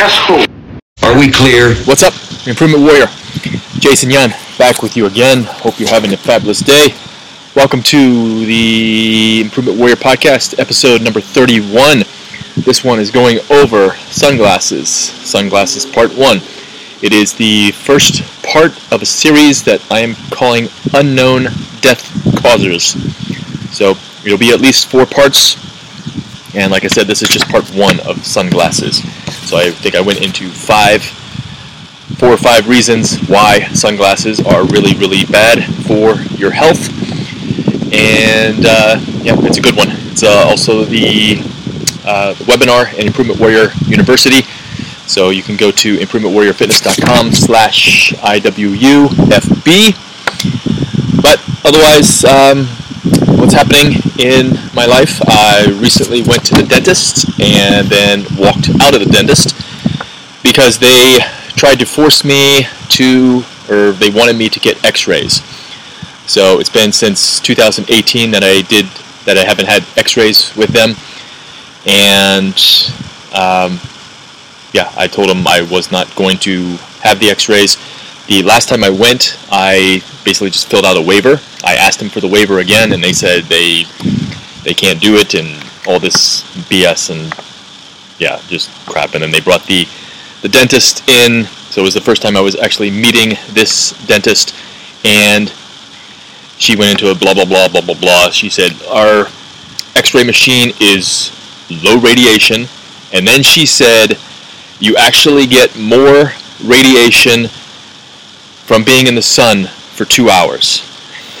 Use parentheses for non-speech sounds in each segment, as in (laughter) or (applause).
Guess who? Are we clear? What's up, Improvement Warrior? Jason Yan back with you again. Hope you're having a fabulous day. Welcome to the Improvement Warrior podcast, episode number 31. This one is going over sunglasses, sunglasses part one. It is the first part of a series that I am calling Unknown Death Causers. So it'll be at least four parts, and like I said, this is just part one of sunglasses. So I think I went into five, four or five reasons why sunglasses are really, really bad for your health. And uh, yeah, it's a good one. It's uh, also the uh, webinar in Improvement Warrior University. So you can go to improvementwarriorfitness.com slash IWUFB. But otherwise, um, what's happening in my life? I recently went to the dentist and then walked out of the dentist because they tried to force me to, or they wanted me to get x-rays. So it's been since 2018 that I did, that I haven't had x-rays with them. And um, yeah, I told them I was not going to have the x-rays. The last time I went, I basically just filled out a waiver. I asked them for the waiver again, and they said they they can't do it and all this BS and yeah, just crap. And then they brought the the dentist in. So it was the first time I was actually meeting this dentist, and she went into a blah blah blah blah blah blah. She said our X-ray machine is low radiation, and then she said you actually get more radiation from being in the sun for two hours. (laughs)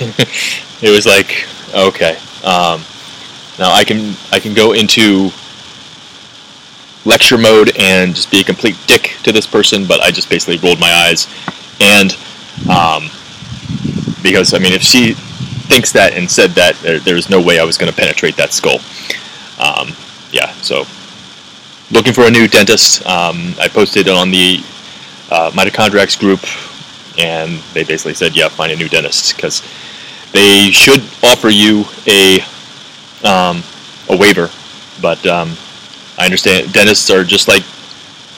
it was like, okay. Um, now I can I can go into lecture mode and just be a complete dick to this person, but I just basically rolled my eyes, and um, because I mean, if she thinks that and said that, there, there's no way I was going to penetrate that skull. Um, yeah, so looking for a new dentist. Um, I posted on the uh, mitochondriacs group, and they basically said, yeah, find a new dentist because they should offer you a um, a waiver, but um, I understand dentists are just like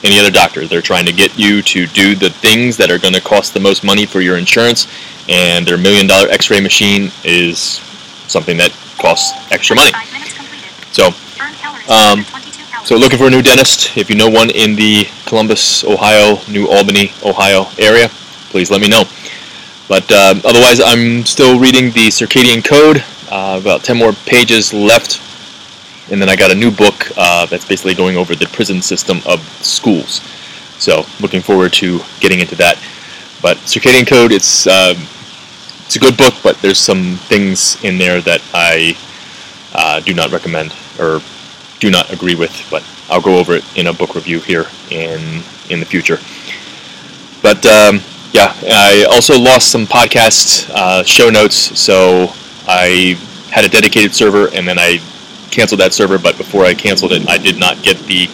any other doctor. They're trying to get you to do the things that are going to cost the most money for your insurance, and their million dollar X-ray machine is something that costs extra money. So, um, so looking for a new dentist. If you know one in the Columbus, Ohio, New Albany, Ohio area, please let me know. But uh, otherwise, I'm still reading the Circadian Code. Uh, about 10 more pages left. And then I got a new book uh, that's basically going over the prison system of schools. So looking forward to getting into that. But Circadian Code, it's um, it's a good book, but there's some things in there that I uh, do not recommend or do not agree with. But I'll go over it in a book review here in in the future. But um, yeah, I also lost some podcast uh, show notes, so I had a dedicated server and then I canceled that server. But before I canceled it, I did not get the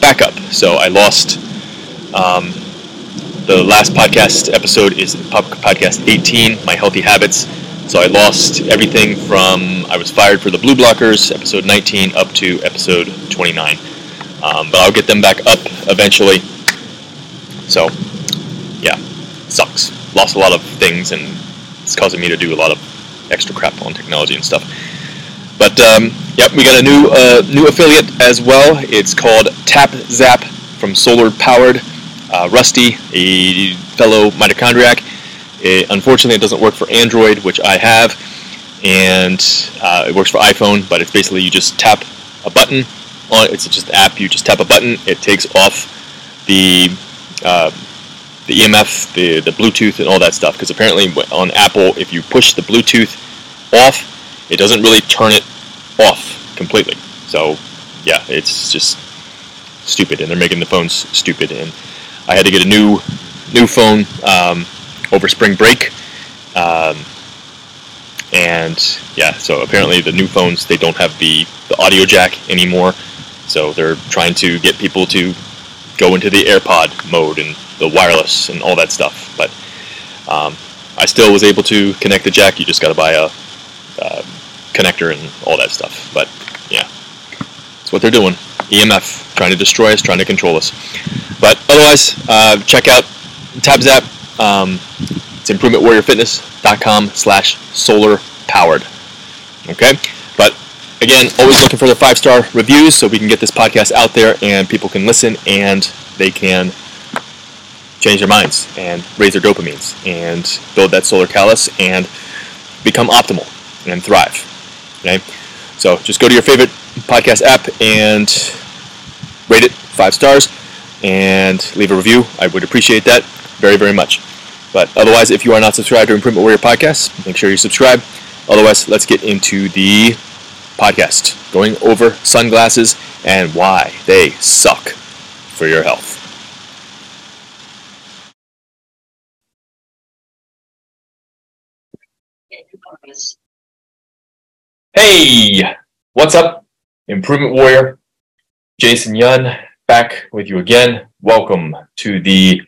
backup, so I lost. Um, the last podcast episode is podcast 18, my healthy habits. So I lost everything from I was fired for the blue blockers, episode 19, up to episode 29. Um, but I'll get them back up eventually. So, yeah, sucks. Lost a lot of things, and it's causing me to do a lot of extra crap on technology and stuff. But um, yep, we got a new uh, new affiliate as well. It's called Tap Zap from Solar Powered. Uh, Rusty, a fellow mitochondriac. It, unfortunately, it doesn't work for Android, which I have, and uh, it works for iPhone. But it's basically you just tap a button on. It's just an app. You just tap a button. It takes off the uh, the EMF, the the Bluetooth, and all that stuff. Because apparently on Apple, if you push the Bluetooth off, it doesn't really turn it off completely. So yeah, it's just stupid, and they're making the phones stupid. And I had to get a new new phone um, over spring break. Um, and yeah, so apparently the new phones they don't have the, the audio jack anymore. So they're trying to get people to go into the AirPod mode and the wireless and all that stuff. But um, I still was able to connect the jack. You just got to buy a, a connector and all that stuff. But yeah, that's what they're doing. EMF trying to destroy us, trying to control us. But otherwise, uh, check out Tap Zap. Um, it's improvementwarriorfitness.com slash solar powered. Okay? But again, always looking for the five star reviews so we can get this podcast out there and people can listen and they can change their minds and raise their dopamines and build that solar callus and become optimal and thrive. Okay? So just go to your favorite podcast app and rate it five stars and leave a review. I would appreciate that very, very much. But otherwise, if you are not subscribed to Improvement Warrior Podcast, make sure you subscribe. Otherwise, let's get into the podcast going over sunglasses and why they suck for your health. Hey, what's up? Improvement Warrior, Jason Yun, back with you again. Welcome to the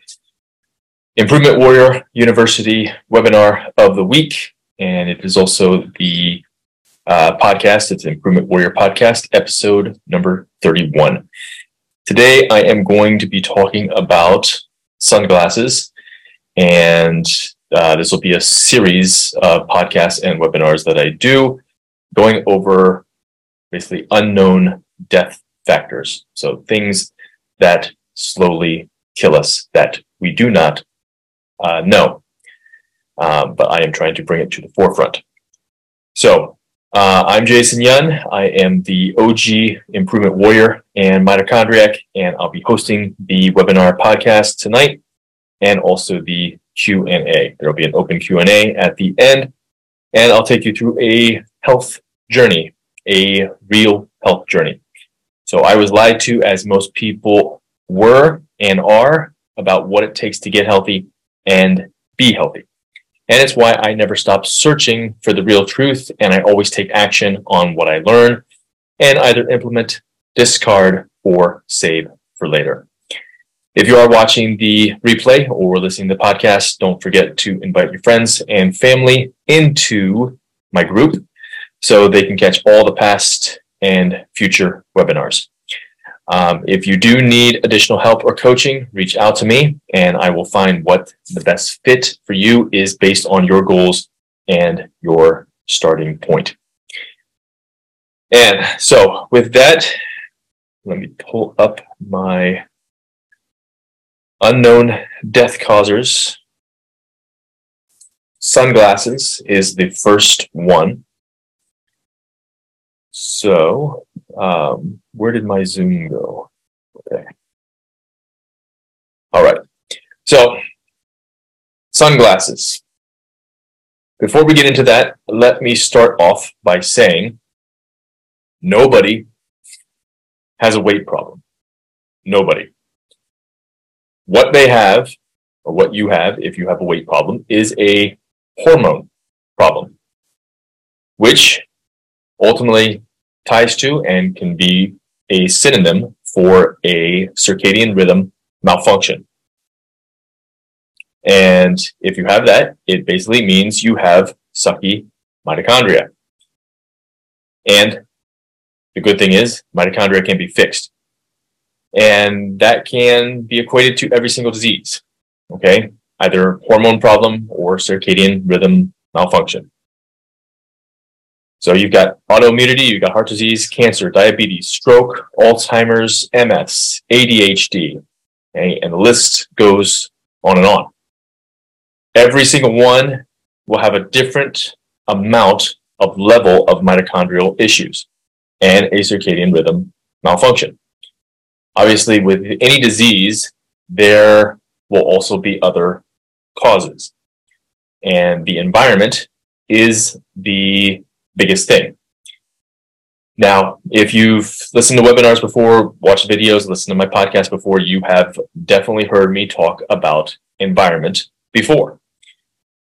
Improvement Warrior University webinar of the week. And it is also the uh, podcast. It's Improvement Warrior Podcast, episode number 31. Today, I am going to be talking about sunglasses. And uh, this will be a series of podcasts and webinars that I do going over basically unknown death factors. So things that slowly kill us that we do not uh, know. Um, but I am trying to bring it to the forefront. So uh, I'm Jason Yun. I am the OG Improvement Warrior and Mitochondriac, and I'll be hosting the webinar podcast tonight and also the Q&A. There will be an open Q&A at the end, and I'll take you through a health journey, a real health journey. So I was lied to, as most people were and are, about what it takes to get healthy and be healthy. And it's why I never stop searching for the real truth, and I always take action on what I learn and either implement, discard, or save for later. If you are watching the replay or listening to the podcast, don't forget to invite your friends and family into my group so they can catch all the past and future webinars. Um, if you do need additional help or coaching, reach out to me and I will find what the best fit for you is based on your goals and your starting point. And so, with that, let me pull up my unknown death causers. Sunglasses is the first one. So, um, where did my Zoom go? Okay. All right. So, sunglasses. Before we get into that, let me start off by saying nobody has a weight problem. Nobody. What they have, or what you have if you have a weight problem, is a hormone problem, which ultimately ties to and can be a synonym for a circadian rhythm malfunction. And if you have that, it basically means you have sucky mitochondria. And the good thing is, mitochondria can be fixed. And that can be equated to every single disease, okay? Either hormone problem or circadian rhythm malfunction. So you've got autoimmunity, you've got heart disease, cancer, diabetes, stroke, Alzheimer's, MS, ADHD, okay? and the list goes on and on. Every single one will have a different amount of level of mitochondrial issues and a circadian rhythm malfunction. Obviously, with any disease, there will also be other causes. And the environment is the biggest thing. Now, if you've listened to webinars before, watched videos, listened to my podcast before, you have definitely heard me talk about environment before.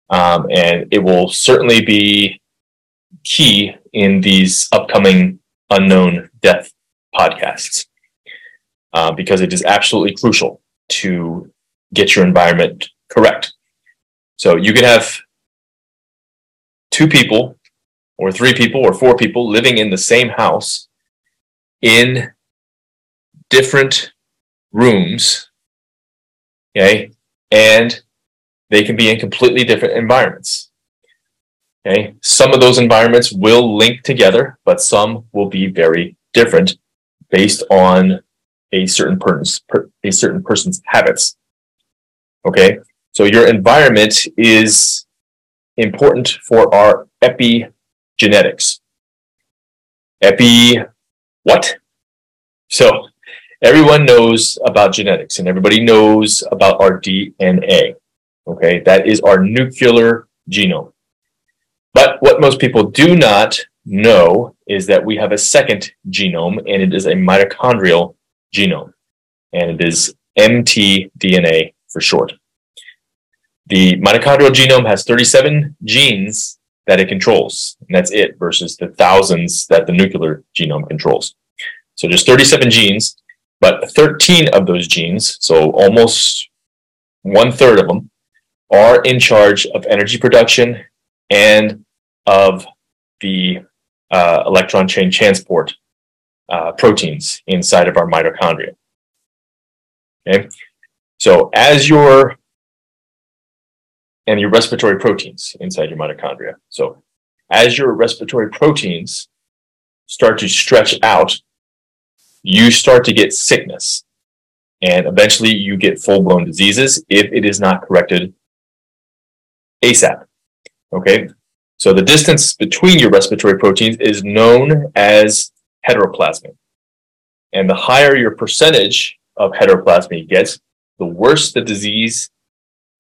Um, and it will certainly be key in these upcoming unknown death podcasts uh, because it is absolutely crucial to get your environment correct. So you can have two people or three people or four people living in the same house in different rooms Okay. And they can be in completely different environments. Okay. Some of those environments will link together, but some will be very different based on a certain person's a certain person's habits. Okay. So your environment is important for our epigenetics. Epi what? So everyone knows about genetics and everybody knows about our DNA. Okay, that is our nuclear genome. But what most people do not know is that we have a second genome and it is a mitochondrial genome and it is mtDNA for short. The mitochondrial genome has 37 genes that it controls, and that's it versus the thousands that the nuclear genome controls. So just 37 genes, but 13 of those genes, so almost one third of them, are in charge of energy production and of the uh, electron chain transport uh, proteins inside of our mitochondria. Okay, so as your and your respiratory proteins inside your mitochondria. So as your respiratory proteins start to stretch out, you start to get sickness. And eventually you get full blown diseases if it is not corrected ASAP. Okay. So the distance between your respiratory proteins is known as heteroplasmy. And the higher your percentage of heteroplasmy gets, the worse the disease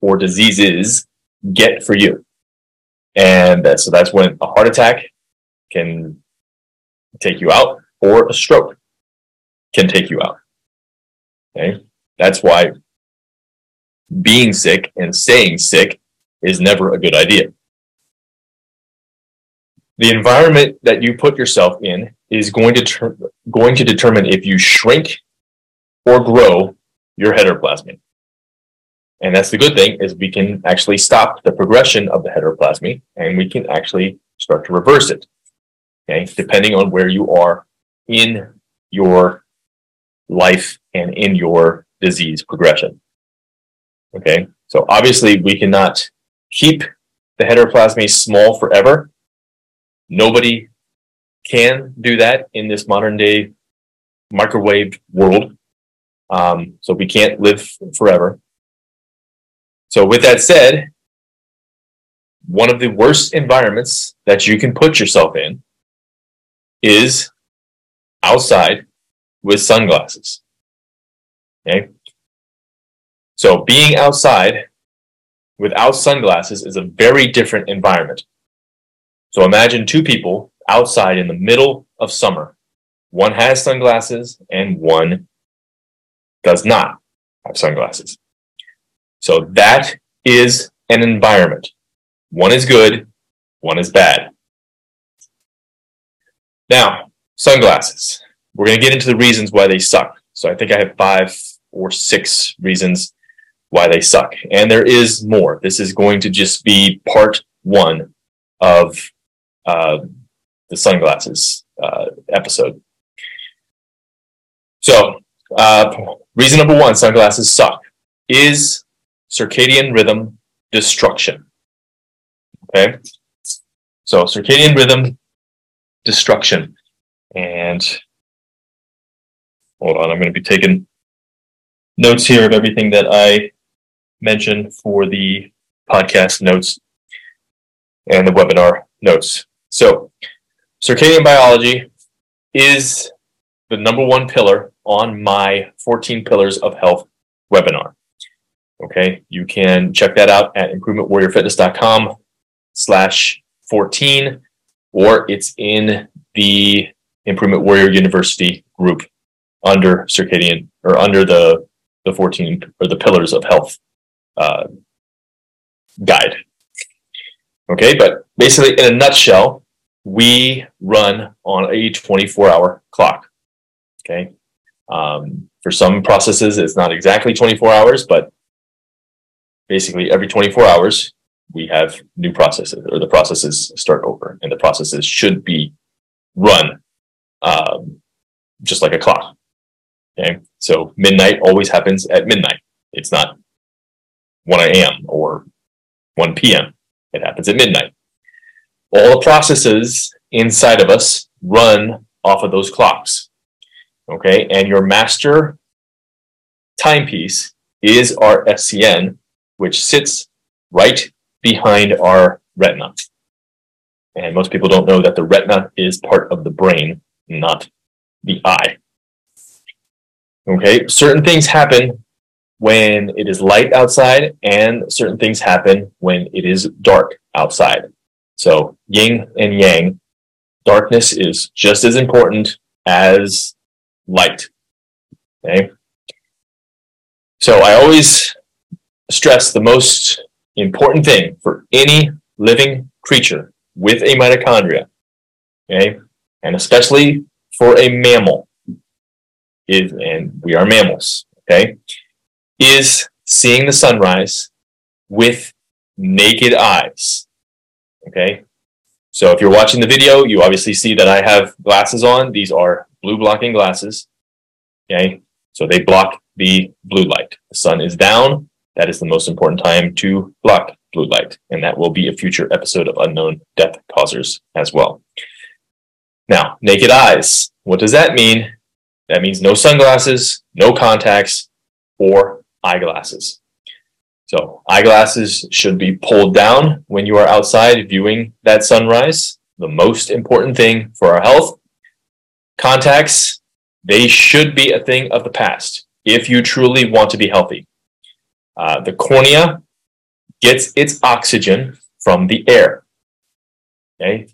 or diseases get for you. And so that's when a heart attack can take you out or a stroke can take you out. Okay. That's why being sick and staying sick is never a good idea. The environment that you put yourself in is going to ter- going to determine if you shrink or grow your heteroplasmy. And that's the good thing is we can actually stop the progression of the heteroplasmy and we can actually start to reverse it. Okay, depending on where you are in your life and in your disease progression. Okay, so obviously we cannot keep the heteroplasmy small forever. Nobody can do that in this modern day microwave world. Um, so we can't live forever. So, with that said, one of the worst environments that you can put yourself in is outside with sunglasses. Okay. So, being outside without sunglasses is a very different environment. So, imagine two people outside in the middle of summer. One has sunglasses and one does not have sunglasses. So that is an environment. One is good, one is bad. Now, sunglasses. We're going to get into the reasons why they suck. So I think I have five or six reasons why they suck. And there is more. This is going to just be part one of uh, the sunglasses uh, episode. So, uh, reason number one sunglasses suck is circadian rhythm destruction. Okay. So circadian rhythm destruction. And hold on, I'm going to be taking notes here of everything that I mentioned for the podcast notes and the webinar notes. So circadian biology is the number one pillar on my 14 pillars of health webinar. Okay, you can check that out at improvementwarriorfitness.com slash 14, or it's in the Improvement Warrior University group under circadian or under the the 14 or the pillars of health uh, guide. Okay, but basically, in a nutshell, we run on a 24 hour clock. Okay, um, for some processes, it's not exactly 24 hours, but basically every 24 hours we have new processes or the processes start over and the processes should be run um, just like a clock okay so midnight always happens at midnight it's not 1 a.m. or 1 p.m. It happens at midnight. All the processes inside of us run off of those clocks. Okay, and your master timepiece is our SCN, which sits right behind our retina. And most people don't know that the retina is part of the brain, not the eye. Okay, certain things happen when it is light outside, and certain things happen when it is dark outside. So, yin and yang, darkness is just as important as light. Okay, so I always stress the most important thing for any living creature with a mitochondria, okay, and especially for a mammal, is, and we are mammals, okay, is seeing the sunrise with naked eyes, okay. So if you're watching the video, you obviously see that I have glasses on. These are blue blocking glasses, okay. So they block the blue light. The sun is down. That is the most important time to block blue light. And that will be a future episode of Unknown Death Causers as well. Now, naked eyes. What does that mean? That means no sunglasses, no contacts, or eyeglasses. So, eyeglasses should be pulled down when you are outside viewing that sunrise. The most important thing for our health. Contacts, they should be a thing of the past if you truly want to be healthy. Uh, the cornea gets its oxygen from the air. Okay,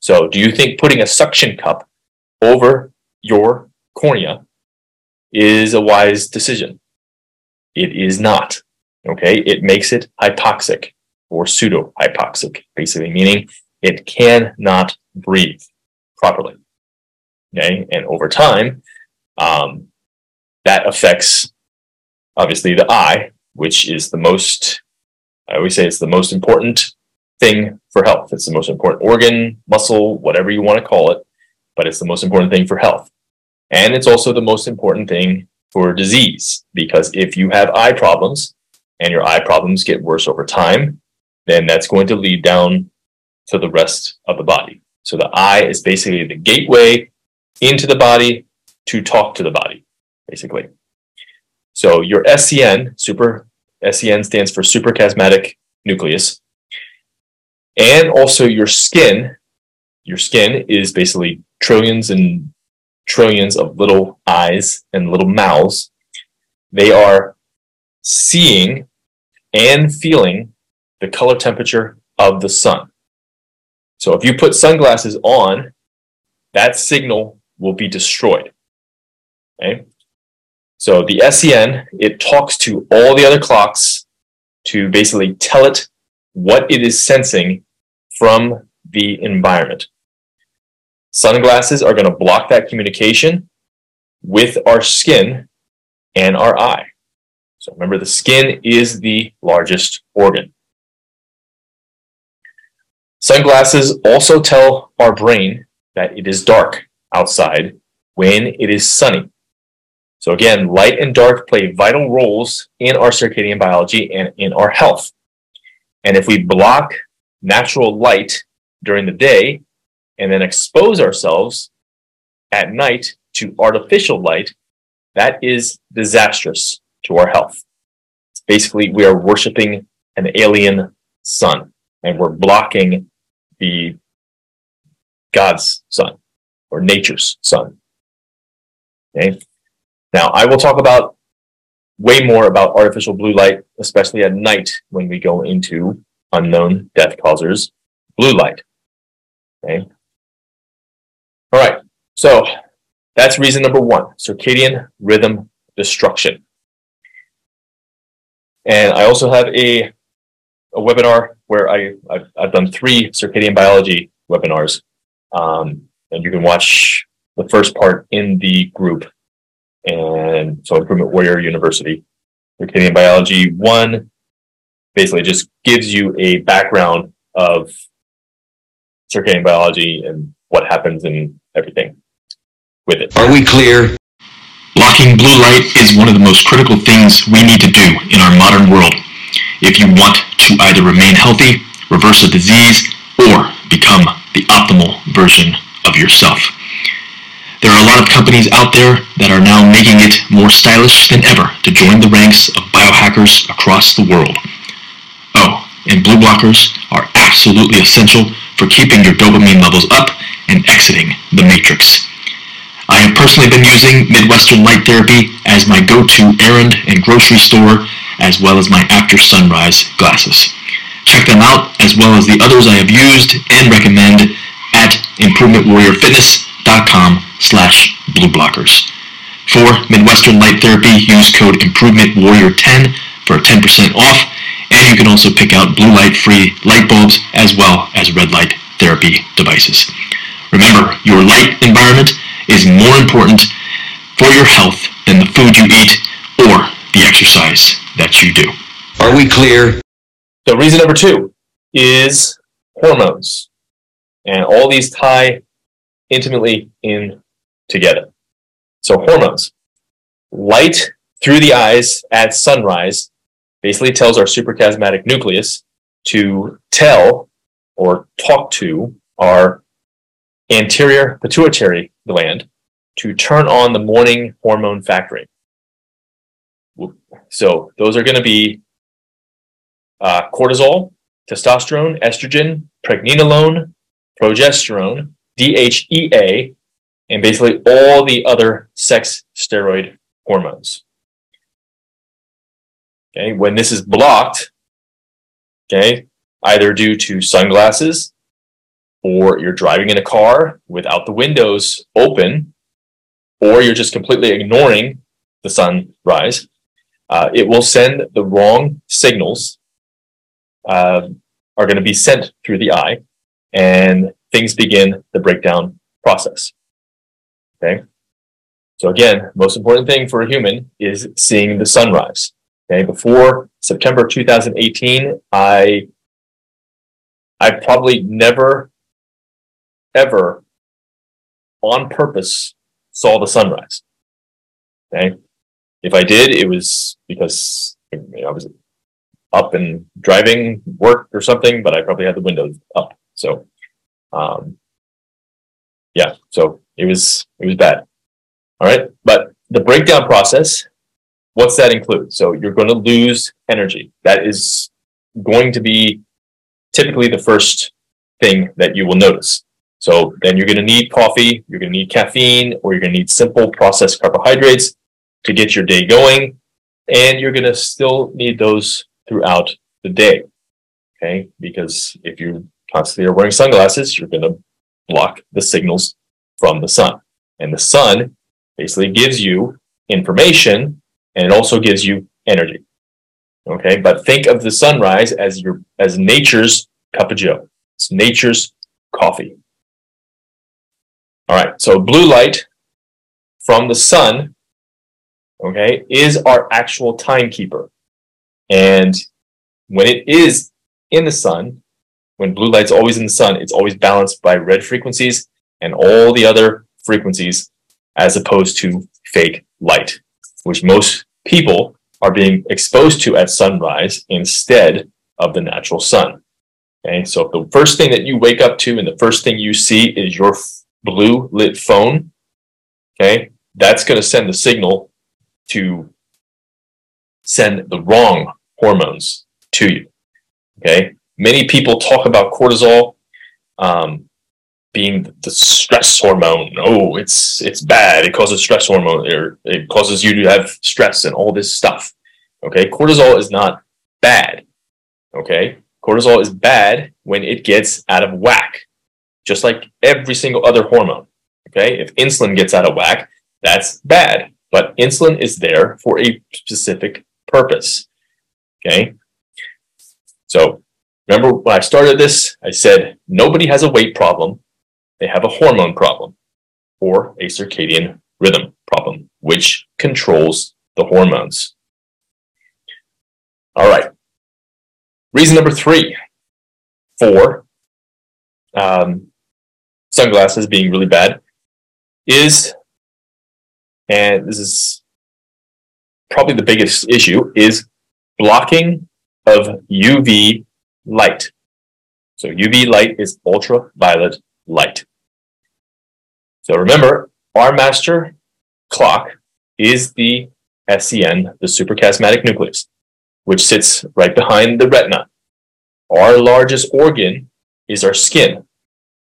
so do you think putting a suction cup over your cornea is a wise decision? It is not. Okay, it makes it hypoxic or pseudo hypoxic, basically meaning it cannot breathe properly. Okay, and over time, um, that affects obviously the eye, which is the most, I always say it's the most important thing for health. It's the most important organ, muscle, whatever you want to call it, but it's the most important thing for health. And it's also the most important thing for disease because if you have eye problems and your eye problems get worse over time, then that's going to lead down to the rest of the body. So the eye is basically the gateway into the body to talk to the body basically. So your SCN, super SCN stands for suprachiasmatic nucleus. And also your skin, your skin is basically trillions and trillions of little eyes and little mouths. They are seeing and feeling the color temperature of the sun. So if you put sunglasses on, that signal will be destroyed. Okay? So the SCN, it talks to all the other clocks to basically tell it what it is sensing from the environment. Sunglasses are going to block that communication with our skin and our eye. So remember, the skin is the largest organ. Sunglasses also tell our brain that it is dark outside when it is sunny. So again, light and dark play vital roles in our circadian biology and in our health. And if we block natural light during the day and then expose ourselves at night to artificial light, that is disastrous to our health. Basically, we are worshiping an alien sun and we're blocking the God's sun or nature's sun. Okay? Now, I will talk about way more about artificial blue light, especially at night when we go into unknown death causers, blue light. Okay. All right. So that's reason number one circadian rhythm destruction. And I also have a, a webinar where I, I've, I've done three circadian biology webinars. Um, and you can watch the first part in the group and so Improvement Warrior University. Circadian Biology 1 basically just gives you a background of circadian biology and what happens and everything with it. Are we clear? Blocking blue light is one of the most critical things we need to do in our modern world. if you want to either remain healthy, reverse a disease, or become the optimal version of yourself. There are a lot of companies out there that are now making it more stylish than ever to join the ranks of biohackers across the world. Oh, and blue blockers are absolutely essential for keeping your dopamine levels up and exiting the matrix. I have personally been using Midwestern Light Therapy as my go-to errand and grocery store, as well as my after sunrise glasses. Check them out, as well as the others I have used and recommend at improvementwarriorfitness.com slash blueblockers. For Midwestern Light Therapy, use code IMPROVEMENTWARRIOR10 for 10% off, and you can also pick out blue light free light bulbs as well as red light therapy devices. Remember, your light environment is more important for your health than the food you eat or the exercise that you do. Are we clear? So reason number two is hormones. And all these tie intimately in together. So hormones. Light through the eyes at sunrise basically tells our suprachiasmatic nucleus to tell or talk to our anterior pituitary gland to turn on the morning hormone factory. So those are going to be uh, cortisol, testosterone, estrogen, pregnenolone, progesterone, DHEA, and basically all the other sex steroid hormones. Okay, when this is blocked, okay, either due to sunglasses or you're driving in a car without the windows open, or you're just completely ignoring the sunrise, uh, it will send the wrong signals, uh, are going to be sent through the eye, and things begin the breakdown process. Okay. So again, most important thing for a human is seeing the sunrise. Okay. Before September 2018, I I probably never ever on purpose saw the sunrise. Okay. If I did, it was because you know, I was up and driving work or something, but I probably had the windows up. So, um, yeah, so it was it was bad. All right, but the breakdown process, what's that include? So you're going to lose energy. That is going to be typically the first thing that you will notice. So then you're going to need coffee, you're going to need caffeine, or you're going to need simple processed carbohydrates to get your day going, and you're going to still need those throughout the day. Okay, because if you constantly are wearing sunglasses, you're going to block the signals from the sun. And the sun basically gives you information and it also gives you energy. Okay, but think of the sunrise as your as nature's cup of joe. It's nature's coffee. All right, so blue light from the sun, okay, is our actual timekeeper. And when it is in the sun, when blue light's always in the sun, it's always balanced by red frequencies and all the other frequencies as opposed to fake light, which most people are being exposed to at sunrise instead of the natural sun. Okay, so if the first thing that you wake up to and the first thing you see is your blue lit phone, okay, that's going to send the signal to send the wrong hormones to you. Okay, many people talk about cortisol um, being the stress hormone. Oh, it's it's bad. It causes stress hormone, or it causes you to have stress and all this stuff. Okay, cortisol is not bad. Okay, cortisol is bad when it gets out of whack, just like every single other hormone. Okay, if insulin gets out of whack, that's bad. But insulin is there for a specific purpose. Okay, so remember when I started this, I said nobody has a weight problem they have a hormone problem or a circadian rhythm problem, which controls the hormones. All right. Reason number three for um, sunglasses being really bad is, and this is probably the biggest issue, is blocking of UV light. So UV light is ultraviolet light. So remember, our master clock is the SCN, the suprachiasmatic nucleus, which sits right behind the retina. Our largest organ is our skin,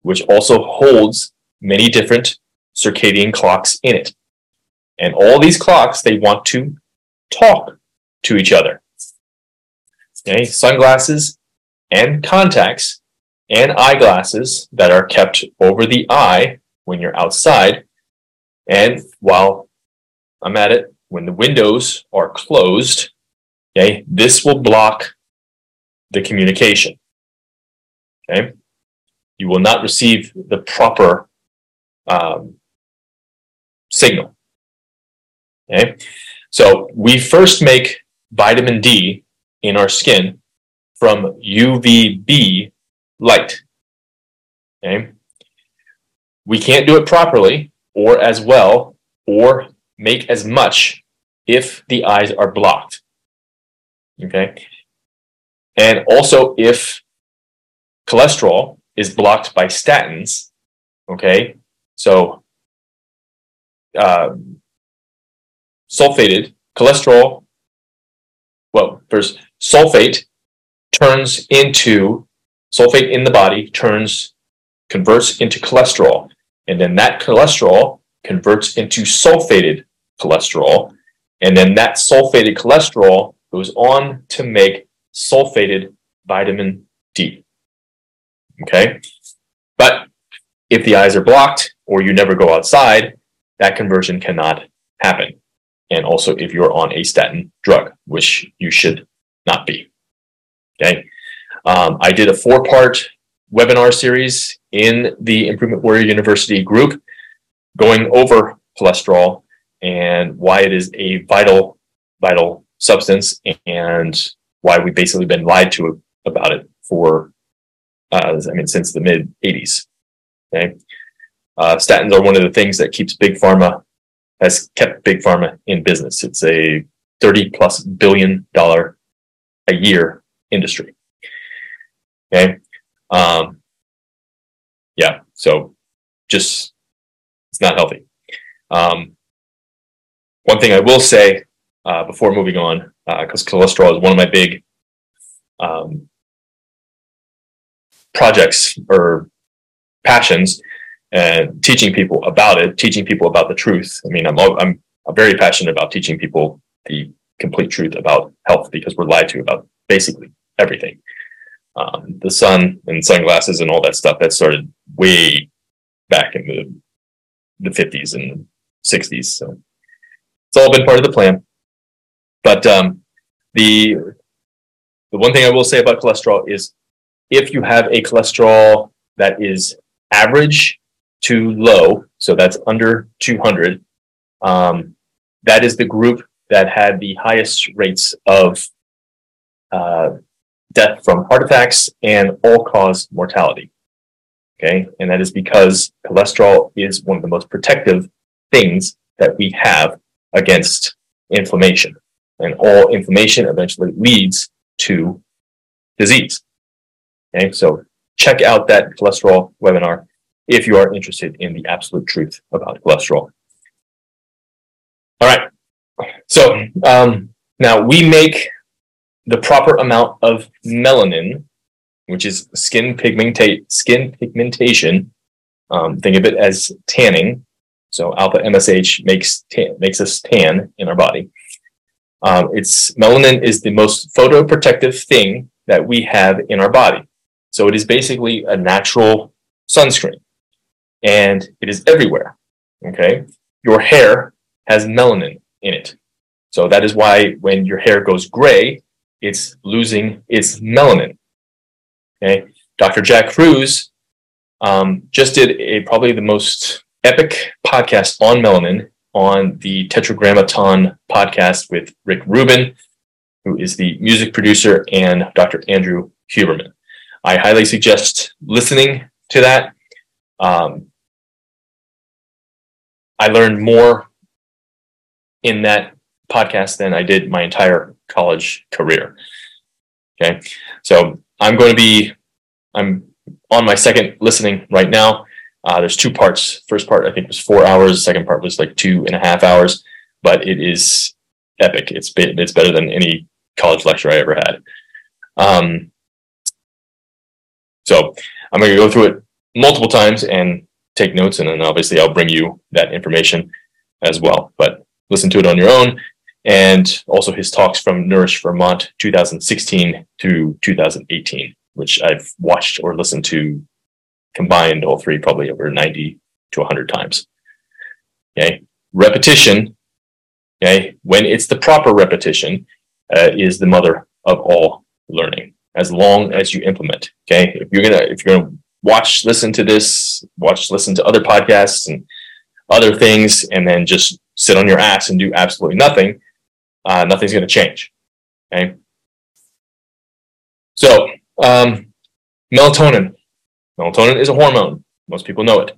which also holds many different circadian clocks in it. And all these clocks, they want to talk to each other. Okay, sunglasses and contacts and eyeglasses that are kept over the eye when you're outside. And while I'm at it, when the windows are closed, okay, this will block the communication. Okay, you will not receive the proper um, signal. Okay, so we first make vitamin D in our skin from UVB light. Okay, we can't do it properly or as well or make as much if the eyes are blocked. Okay, and also if cholesterol is blocked by statins. Okay, so uh, sulfated cholesterol. Well, first sulfate turns into sulfate in the body turns converts into cholesterol, and then that cholesterol converts into sulfated cholesterol, and then that sulfated cholesterol goes on to make sulfated vitamin D. Okay, but if the eyes are blocked or you never go outside, that conversion cannot happen. And also if you're on a statin drug, which you should not be. Okay. Um, I did a four part webinar series in the Improvement Warrior University group going over cholesterol and why it is a vital, vital substance and why we've basically been lied to about it for, uh, I mean, since the mid 80s. Okay. Uh, statins are one of the things that keeps big pharma has kept big pharma in business. It's a 30 plus billion dollar a year industry. Okay. Um, yeah. So just, it's not healthy. Um, one thing I will say uh, before moving on, because uh, cholesterol is one of my big um, projects or passions, and teaching people about it, teaching people about the truth. I mean, I'm I'm, I'm very passionate about teaching people the complete truth about health because we're lied to about basically everything. Um, the sun and sunglasses and all that stuff that started way back in the the 50s and 60s. So it's all been part of the plan. But um, the the one thing I will say about cholesterol is if you have a cholesterol that is average to low, so that's under 200, um, that is the group that had the highest rates of uh, death from heart attacks and all cause mortality. Okay. And that is because cholesterol is one of the most protective things that we have against inflammation. And all inflammation eventually leads to disease. Okay. So check out that cholesterol webinar if you are interested in the absolute truth about cholesterol. All right. So um, now we make the proper amount of melanin, which is skin skin pigmentation. Um, think of it as tanning. So alpha MSH makes tan, makes us tan in our body. Um, it's melanin is the most photoprotective thing that we have in our body. So it is basically a natural sunscreen, and it is everywhere. Okay, your hair has melanin in it. So that is why when your hair goes gray, it's losing its melanin. Okay, Dr. Jack Kruse um, just did a probably the most epic podcast on melanin on the Tetragrammaton podcast with Rick Rubin, who is the music producer, and Dr. Andrew Huberman. I highly suggest listening to that. Um, I learned more in that podcast than I did my entire college career. Okay, so I'm going to be I'm on my second listening right now. Uh, there's two parts. First part I think was four hours. Second part was like two and a half hours. But it is epic. It's it's better than any college lecture I ever had. Um, so I'm going to go through it multiple times and take notes, and then obviously I'll bring you that information as well. But listen to it on your own, and also his talks from Nourish Vermont 2016 to 2018, which I've watched or listened to combined all three probably over 90 to 100 times. Okay, repetition. Okay, when it's the proper repetition, uh, is the mother of all learning. As long as you implement. Okay, if you're gonna if you're gonna watch, listen to this, watch, listen to other podcasts and other things, and then just sit on your ass and do absolutely nothing, uh, nothing's going to change. Okay. So, um, melatonin. Melatonin is a hormone. Most people know it.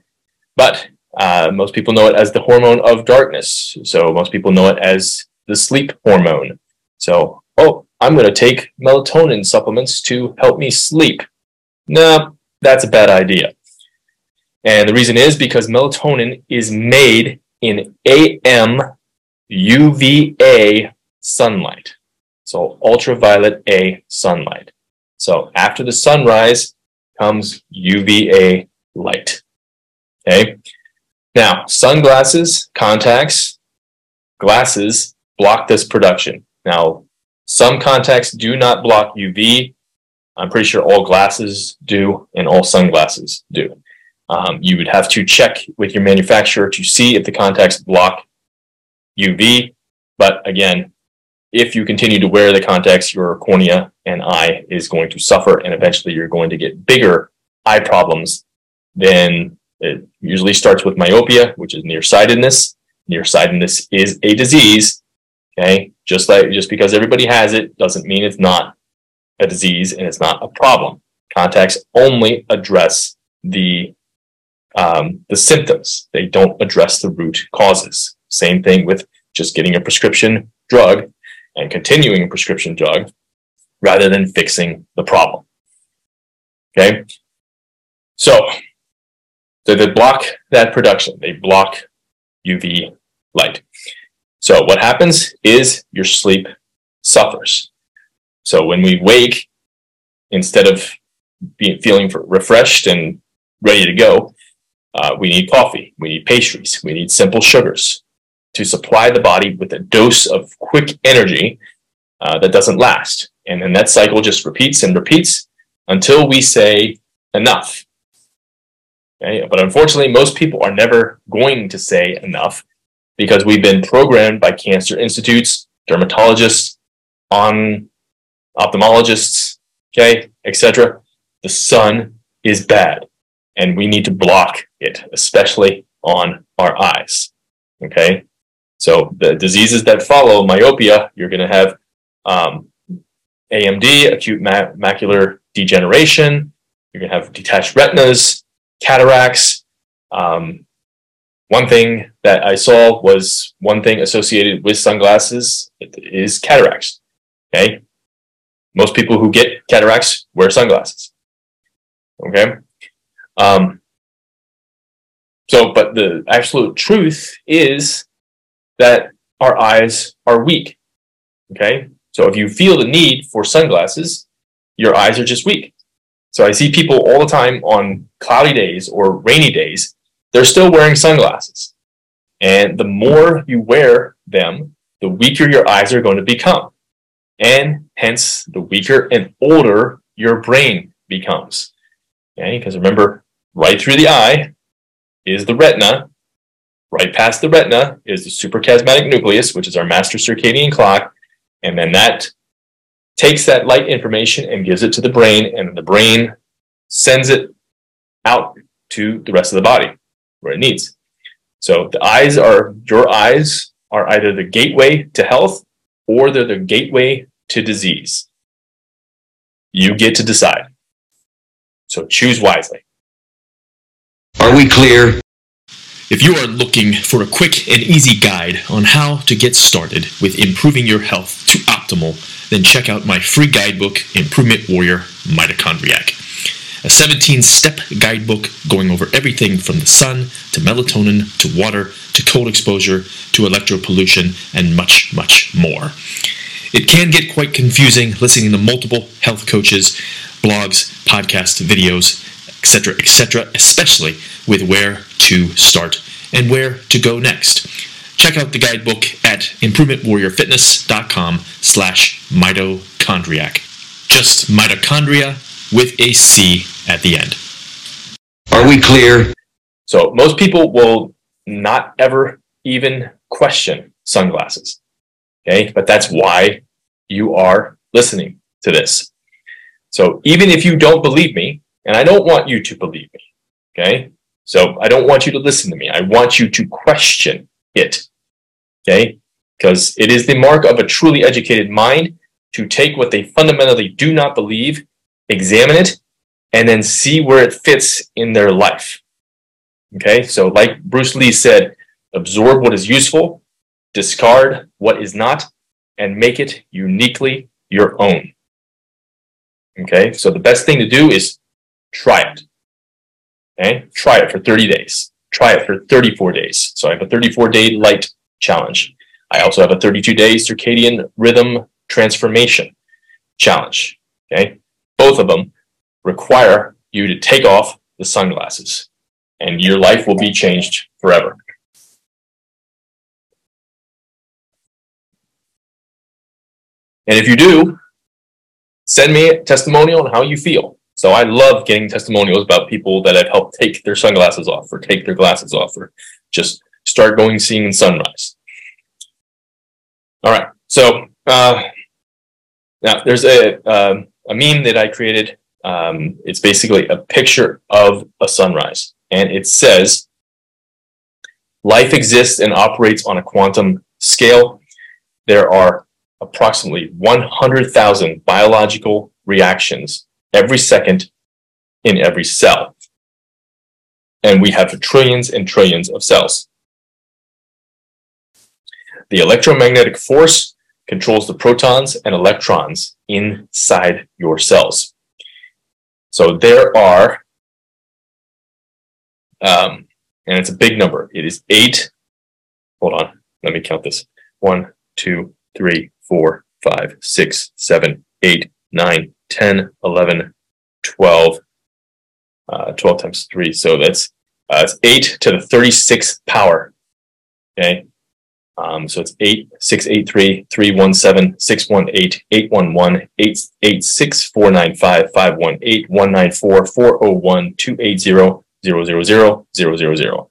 But uh, most people know it as the hormone of darkness. So, most people know it as the sleep hormone. So, oh, I'm going to take melatonin supplements to help me sleep. No, that's a bad idea. And the reason is because melatonin is made in AM UVA sunlight. So ultraviolet A sunlight. So after the sunrise comes UVA light. Okay. Now, sunglasses, contacts, glasses block this production. Now, some contacts do not block UV. I'm pretty sure all glasses do and all sunglasses do. Um, you would have to check with your manufacturer to see if the contacts block UV. But again, if you continue to wear the contacts, your cornea and eye is going to suffer, and eventually you're going to get bigger eye problems. Then it usually starts with myopia, which is nearsightedness. Nearsightedness is a disease. Okay, just like just because everybody has it doesn't mean it's not a disease and it's not a problem. Contacts only address the um, the symptoms. They don't address the root causes. Same thing with just getting a prescription drug and continuing a prescription drug rather than fixing the problem. Okay. So, so they block that production. They block UV light. So what happens is your sleep suffers. So when we wake, instead of being feeling refreshed and ready to go, uh, we need coffee, we need pastries, we need simple sugars to supply the body with a dose of quick energy uh, that doesn't last. And then that cycle just repeats and repeats until we say enough. Okay? But unfortunately, most people are never going to say enough because we've been programmed by cancer institutes, dermatologists, on ophthalmologists, okay, etc. The sun is bad and we need to block it, especially on our eyes. Okay. So the diseases that follow myopia, you're going to have um, AMD, acute ma- macular degeneration. You're going to have detached retinas, cataracts. Um, one thing that I saw was one thing associated with sunglasses is cataracts. Okay. Most people who get cataracts wear sunglasses. Okay. Um, so, but the absolute truth is that our eyes are weak. Okay. So if you feel the need for sunglasses, your eyes are just weak. So I see people all the time on cloudy days or rainy days, they're still wearing sunglasses. And the more you wear them, the weaker your eyes are going to become. And hence, the weaker and older your brain becomes. Okay, because remember, right through the eye is the retina. Right past the retina is the suprachiasmatic nucleus, which is our master circadian clock. And then that takes that light information and gives it to the brain, and the brain sends it out to the rest of the body where it needs. So the eyes are your eyes are either the gateway to health or they're the gateway to disease. You get to decide. So choose wisely. Are we clear? If you are looking for a quick and easy guide on how to get started with improving your health to optimal, then check out my free guidebook, Improvement Warrior Mitochondriac. A 17 step guidebook going over everything from the sun to melatonin to water to cold exposure to electropollution and much, much more. It can get quite confusing listening to multiple health coaches, blogs, podcasts, videos, etc., etc., especially with where to start and where to go next. Check out the guidebook at improvementwarriorfitness.com slash mitochondriac. Just mitochondria with a C at the end. Are we clear? So most people will not ever even question sunglasses. Okay, but that's why you are listening to this. So even if you don't believe me, and I don't want you to believe me, okay? So I don't want you to listen to me. I want you to question it, okay? Because it is the mark of a truly educated mind to take what they fundamentally do not believe, examine it, and then see where it fits in their life. Okay, so like Bruce Lee said, absorb what is useful, discard what is not, and make it uniquely your own. Okay, so the best thing to do is try it. Okay, try it for 30 days. Try it for 34 days. So I have a 34 day light challenge. I also have a 32 day circadian rhythm transformation challenge. Okay, both of them require you to take off the sunglasses and your life will be changed forever. And if you do, send me a testimonial on how you feel. So I love getting testimonials about people that I've helped take their sunglasses off or take their glasses off or just start going seeing sunrise. All right. So uh, now there's a, uh, a meme that I created. Um, it's basically a picture of a sunrise. And it says, life exists and operates on a quantum scale. There are approximately 100,000 biological reactions every second in every cell. And we have trillions and trillions of cells. The electromagnetic force controls the protons and electrons inside your cells. So there are, um, and it's a big number. It is eight. Hold on. Let me count this. One, two, three, four, five, six, seven, eight, nine, 10, 11, 12, uh, 12 times 3. So that's, uh, it's 8 to the 36th power. Okay. Um, so it's 8, 6, 8, 3, 3, 1, 7, 6, 1, 8, 8, 1, 1, 8, 8, 6, 4, 9, 5, 5, 1, 8, 1, 9, 4, 4, 0, 1, 2, 8, 0, 0, 0, 0, 0, 0, 0.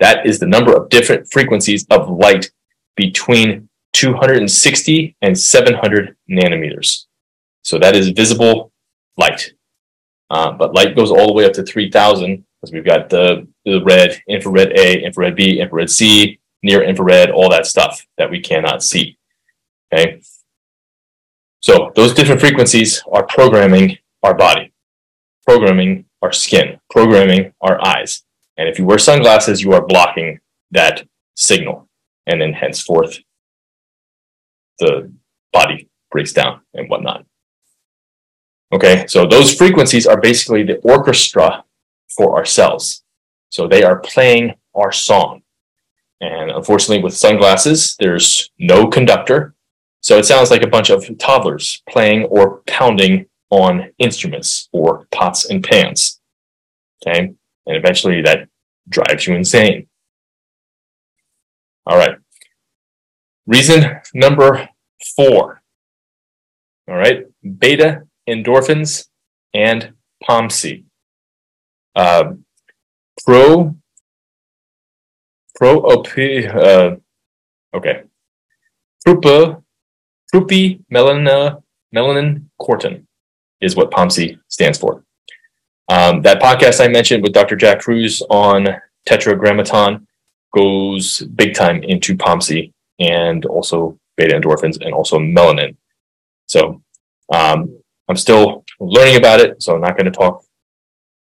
That is the number of different frequencies of light between 260 and 700 nanometers. So that is visible light. Uh, but light goes all the way up to 3000 because we've got the, the red, infrared A, infrared B, infrared C, near infrared, all that stuff that we cannot see. Okay. So those different frequencies are programming our body, programming our skin, programming our eyes. And if you wear sunglasses, you are blocking that signal. And then henceforth, the body breaks down and whatnot. Okay, so those frequencies are basically the orchestra for our cells. So they are playing our song. And unfortunately, with sunglasses, there's no conductor. So it sounds like a bunch of toddlers playing or pounding on instruments or pots and pans. Okay, and eventually that drives you insane. All right. Reason number four. All right, beta endorphins and POMC. Uh, pro, pro, uh, okay. Prupa, prupi melana, melanin cortin is what POMC stands for. Um, that podcast I mentioned with Dr. Jack Kruse on tetragrammaton goes big time into POMC and also beta endorphins and also melanin. So um, I'm still learning about it, so I'm not going to talk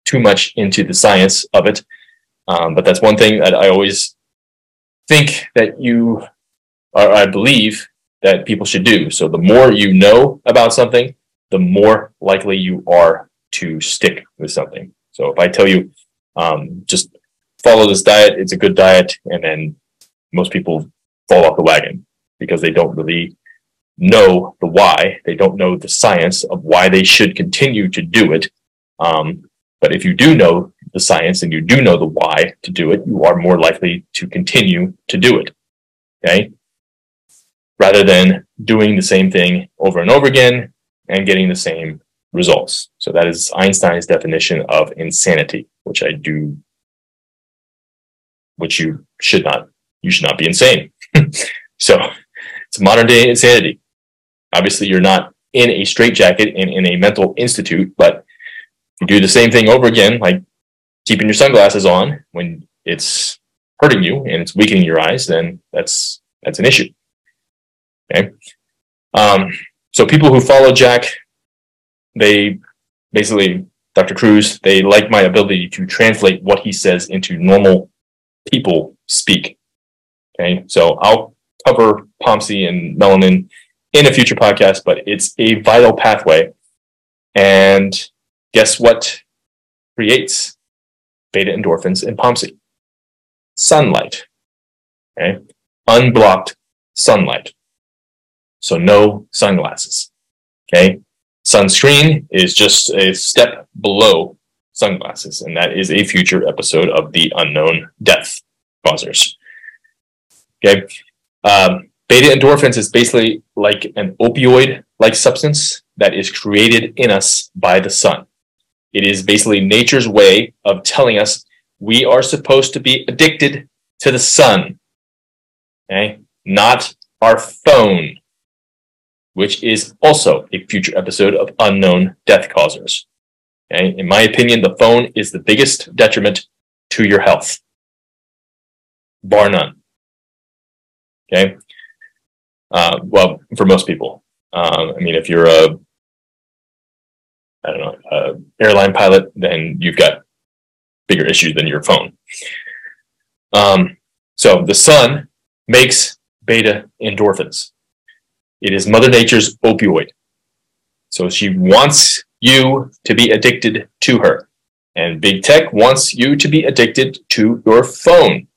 too much into the science of it. Um, but that's one thing that I always think that you, or I believe that people should do. So the more you know about something, the more likely you are to stick with something. So if I tell you, um, just follow this diet, it's a good diet, and then most people fall off the wagon because they don't really know the why. They don't know the science of why they should continue to do it. Um, but if you do know the science and you do know the why to do it, you are more likely to continue to do it. Okay. Rather than doing the same thing over and over again and getting the same results. So that is Einstein's definition of insanity, which I do, which you should not, you should not be insane. (laughs) so it's modern day insanity. Obviously, you're not in a straitjacket and in a mental institute, but you do the same thing over again, like keeping your sunglasses on when it's hurting you and it's weakening your eyes, then that's that's an issue. Okay. Um, so people who follow Jack, they basically Dr. Kruse, they like my ability to translate what he says into normal people speak. Okay, so I'll cover POMC and melanin in a future podcast, but it's a vital pathway. And guess what creates beta endorphins in POMC? Sunlight. Okay, unblocked sunlight. So no sunglasses. Okay. Sunscreen is just a step below sunglasses, and that is a future episode of the unknown death causers. Okay. Um, beta endorphins is basically like an opioid like substance that is created in us by the sun. It is basically nature's way of telling us we are supposed to be addicted to the sun. Okay. Not our phone which is also a future episode of Unknown Death Causers. Okay? In my opinion, the phone is the biggest detriment to your health, bar none. Okay. Uh, well, for most people, um, I mean, if you're a, I don't know, airline pilot, then you've got bigger issues than your phone. Um, so the sun makes beta endorphins. It is Mother Nature's opioid. So she wants you to be addicted to her. And big tech wants you to be addicted to your phone.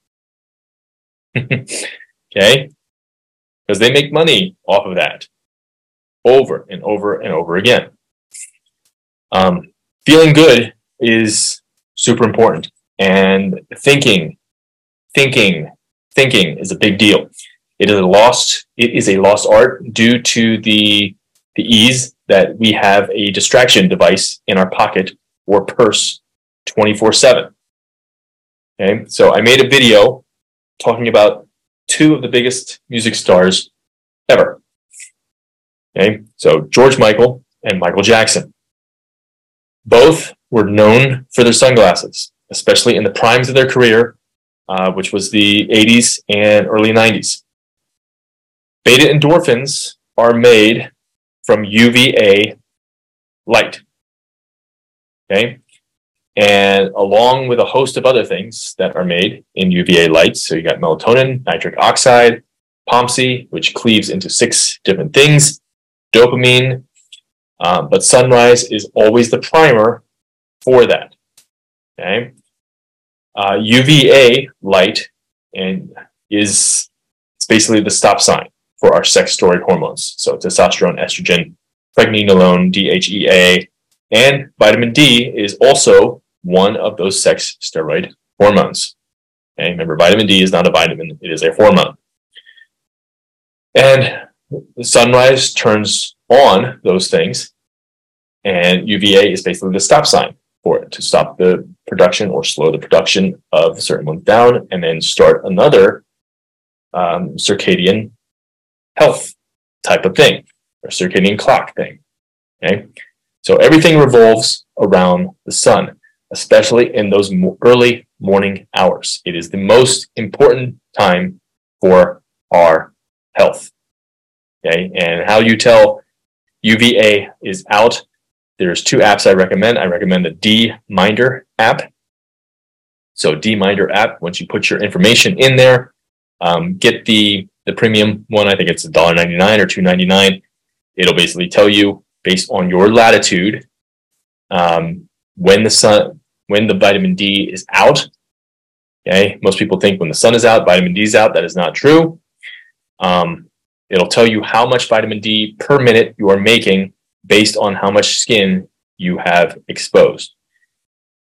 (laughs) okay? Because they make money off of that over and over and over again. Um, feeling good is super important. And thinking, thinking, thinking is a big deal. It is a lost. It is a lost art due to the the ease that we have a distraction device in our pocket or purse 24 7. Okay, so I made a video talking about two of the biggest music stars ever. Okay, so George Michael and Michael Jackson. Both were known for their sunglasses, especially in the primes of their career, uh, which was the 80s and early 90s. Beta endorphins are made from UVA light. Okay. And along with a host of other things that are made in UVA lights. So you got melatonin, nitric oxide, POMC, which cleaves into six different things, dopamine. Um, but sunrise is always the primer for that. Okay. Uh, UVA light and is it's basically the stop sign for our sex steroid hormones. So testosterone, estrogen, pregnenolone, DHEA, and vitamin D is also one of those sex steroid hormones. Okay, remember, vitamin D is not a vitamin, it is a hormone. And the sunrise turns on those things, and UVA is basically the stop sign for it to stop the production or slow the production of a certain ones down and then start another um, circadian health type of thing or circadian clock thing. Okay. So everything revolves around the sun, especially in those early morning hours. It is the most important time for our health. Okay. And how you tell UVA is out, there's two apps I recommend. I recommend the D-Minder app. So D-Minder app, once you put your information in there, um, get the the premium one. I think it's $1.99 or $2.99. It'll basically tell you based on your latitude um, when the sun when the vitamin D is out. Okay, most people think when the sun is out, vitamin D is out. That is not true. Um, it'll tell you how much vitamin D per minute you are making based on how much skin you have exposed.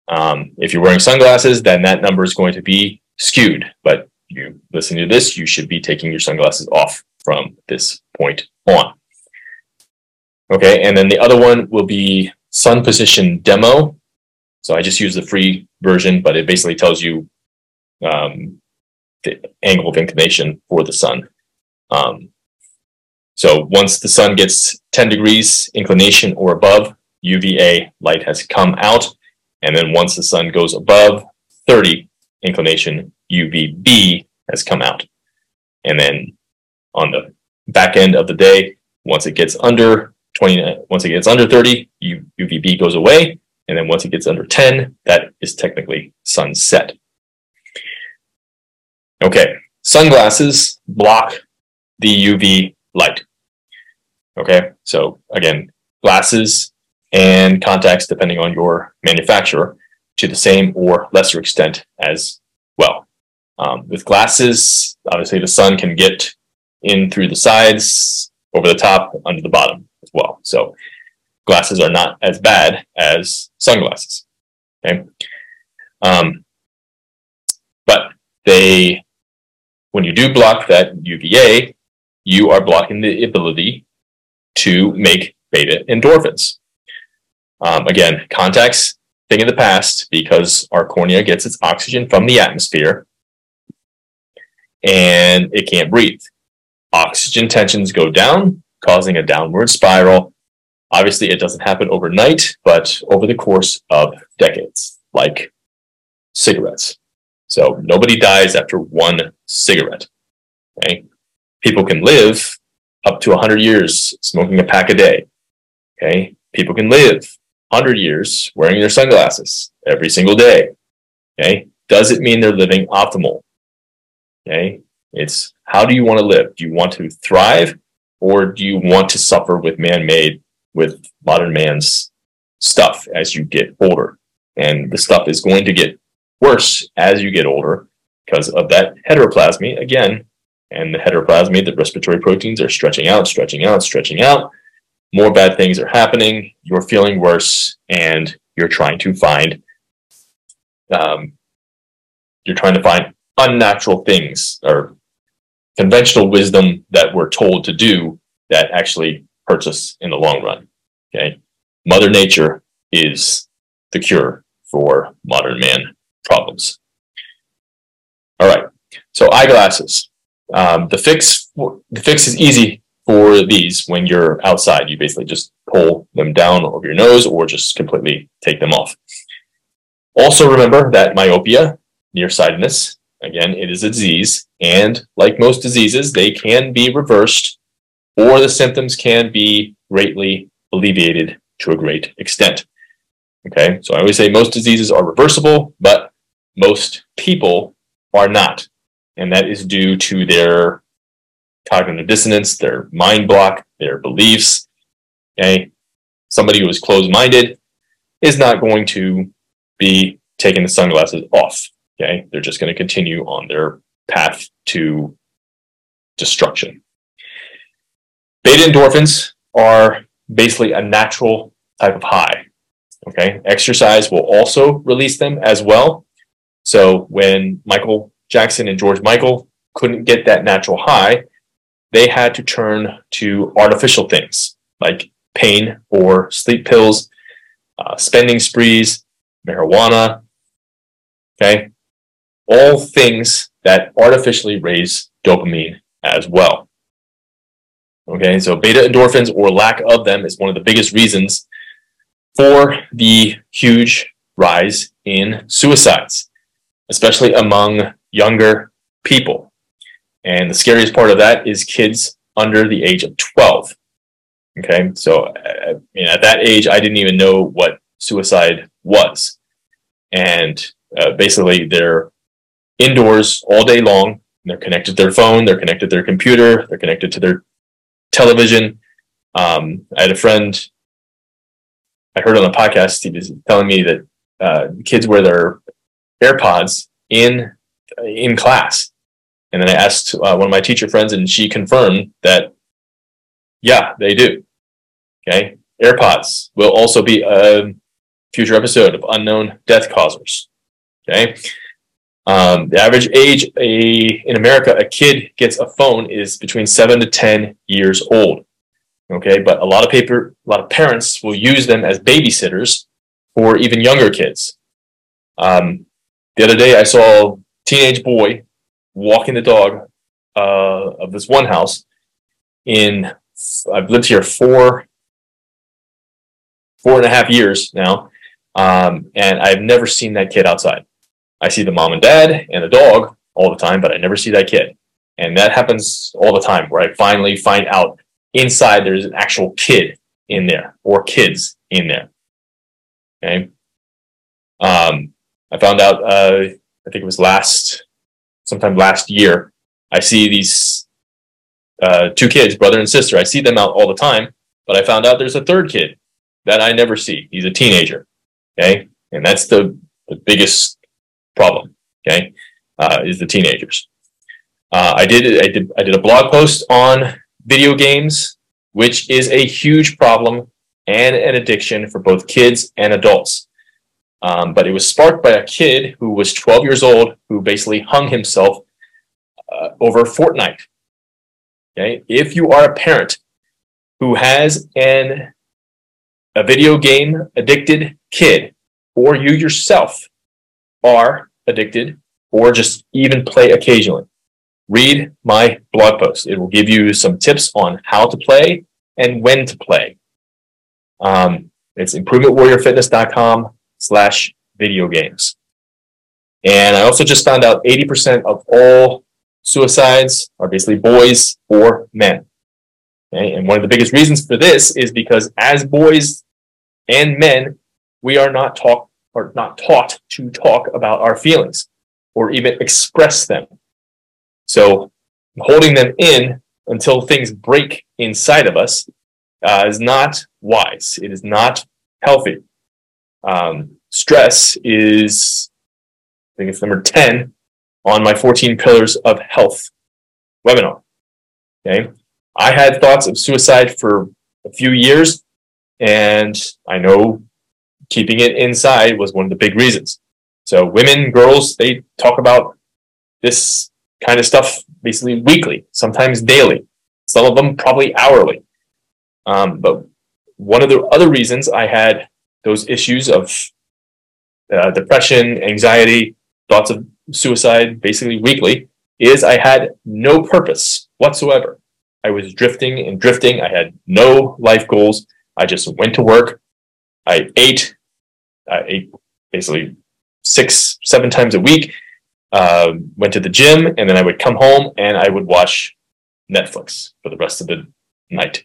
Um, if you're wearing sunglasses, then that number is going to be skewed. But you listen to this, you should be taking your sunglasses off from this point on. Okay, and then the other one will be sun position demo. So I just use the free version, but it basically tells you um, the angle of inclination for the sun. Um, so once the sun gets 10 degrees inclination or above, UVA light has come out. And then once the sun goes above 30 inclination, UVB has come out. And then on the back end of the day, once it gets under 20, once it gets under 30, UVB goes away. And then once it gets under 10, that is technically sunset. Okay, sunglasses block the UV light. Okay, so again, glasses and contacts, depending on your manufacturer, to the same or lesser extent as well. Um, with glasses, obviously the sun can get in through the sides, over the top, under the bottom as well. So glasses are not as bad as sunglasses. Okay. Um, but they, when you do block that UVA, you are blocking the ability to make beta endorphins. Um, again, contacts, thing of the past because our cornea gets its oxygen from the atmosphere and it can't breathe. Oxygen tensions go down, causing a downward spiral. Obviously, it doesn't happen overnight, but over the course of decades, like cigarettes. So nobody dies after one cigarette. Okay? People can live up to 100 years smoking a pack a day. Okay? People can live 100 years wearing their sunglasses every single day. Okay? Does it mean they're living optimal? Okay? It's how do you want to live? Do you want to thrive or do you want to suffer with man made, with modern man's stuff as you get older? And the stuff is going to get worse as you get older because of that heteroplasmy again. And the heteroplasmy, the respiratory proteins are stretching out, stretching out, stretching out. More bad things are happening. You're feeling worse, and you're trying to find, um, you're trying to find unnatural things or conventional wisdom that we're told to do that actually us in the long run. Okay. Mother Nature is the cure for modern man problems. All right. So eyeglasses. Um, the fix the fix is easy for these when you're outside. You basically just pull them down over your nose or just completely take them off. Also remember that myopia, nearsightedness, again, it is a disease, and like most diseases, they can be reversed or the symptoms can be greatly alleviated to a great extent. Okay, so I always say most diseases are reversible, but most people are not. And that is due to their cognitive dissonance, their mind block, their beliefs. Okay, somebody who is closed minded is not going to be taking the sunglasses off. Okay, they're just going to continue on their path to destruction. Beta endorphins are basically a natural type of high. Okay, exercise will also release them as well. So when Michael Jackson and George Michael couldn't get that natural high, they had to turn to artificial things like pain or sleep pills, uh, spending sprees, marijuana. Okay, all things that artificially raise dopamine as well. Okay, so beta endorphins or lack of them is one of the biggest reasons for the huge rise in suicides, especially among younger people. And the scariest part of that is kids under the age of 12. Okay, so uh, at that age, I didn't even know what suicide was. And uh, basically, they're indoors all day long They're connected to their phone, they're connected to their computer, they're connected to their television. Um, I had a friend, I heard on a podcast, he was telling me that uh, kids wear their AirPods in in class. And then I asked uh, one of my teacher friends, and she confirmed that, yeah, they do. Okay. AirPods will also be a future episode of unknown death causers. Okay. Um, the average age a, in America a kid gets a phone is between seven to 10 years old. Okay. But a lot of paper, a lot of parents will use them as babysitters for even younger kids. Um, the other day I saw a teenage boy walking the dog uh, of this one house in I've lived here four four and a half years now, um, and I've never seen that kid outside. I see the mom and dad and the dog all the time, but I never see that kid. And that happens all the time where I finally find out inside there's an actual kid in there or kids in there. Okay. Um, I found out, uh, I think it was last, sometime last year, I see these uh, two kids, brother and sister. I see them out all the time, but I found out there's a third kid that I never see. He's a teenager. Okay. And that's the, the biggest problem. Okay. Uh, is the teenagers. Uh, I did, I did, I did a blog post on video games, which is a huge problem and an addiction for both kids and adults. Um, but it was sparked by a kid who was 12 years old who basically hung himself uh, over Fortnite. Okay, if you are a parent who has an a video game addicted kid, or you yourself are addicted, or just even play occasionally, read my blog post. It will give you some tips on how to play and when to play. Um, it's improvementwarriorfitness.com slash video games. And I also just found out 80% of all suicides are basically boys or men. Okay? And one of the biggest reasons for this is because as boys and men, we are not taught or not taught to talk about our feelings or even express them. So holding them in until things break inside of us uh, is not wise. It is not healthy. Um, stress is, I think it's number 10 on my 14 pillars of health webinar. Okay. I had thoughts of suicide for a few years, and I know keeping it inside was one of the big reasons. So, women, girls, they talk about this kind of stuff basically weekly, sometimes daily, some of them probably hourly. Um, but one of the other reasons I had those issues of uh, depression, anxiety, thoughts of suicide basically weekly is I had no purpose whatsoever. I was drifting and drifting. I had no life goals. I just went to work. I ate. I ate basically six, seven times a week. Uh, went to the gym, and then I would come home and I would watch Netflix for the rest of the night.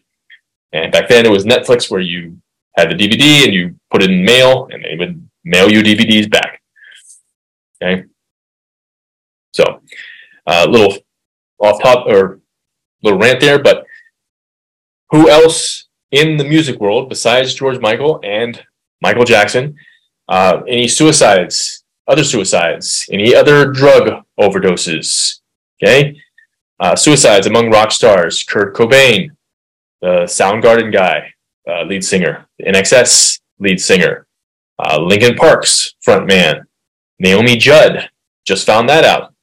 And back then, it was Netflix where you had the DVD and you put it in mail, and they would mail you DVDs back. Okay. So, a uh, little off top or little rant there, but who else in the music world besides George Michael and Michael Jackson? Uh, any suicides, other suicides, any other drug overdoses? Okay. Uh, suicides among rock stars, Kurt Cobain, the Soundgarden guy, uh, lead singer, the INXS lead singer, uh, Linkin Park's frontman, Naomi Judd, just found that out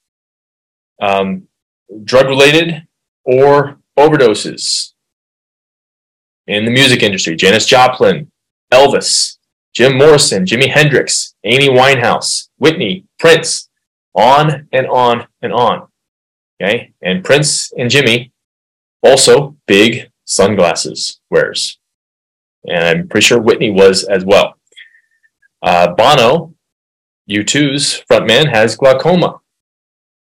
um, drug related or overdoses in the music industry. Janis Joplin, Elvis, Jim Morrison, Jimi Hendrix, Amy Winehouse, Whitney, Prince, on and on and on. Okay. And Prince and Jimmy also big sunglasses wearers. And I'm pretty sure Whitney was as well. Uh, Bono, U2's frontman, has glaucoma.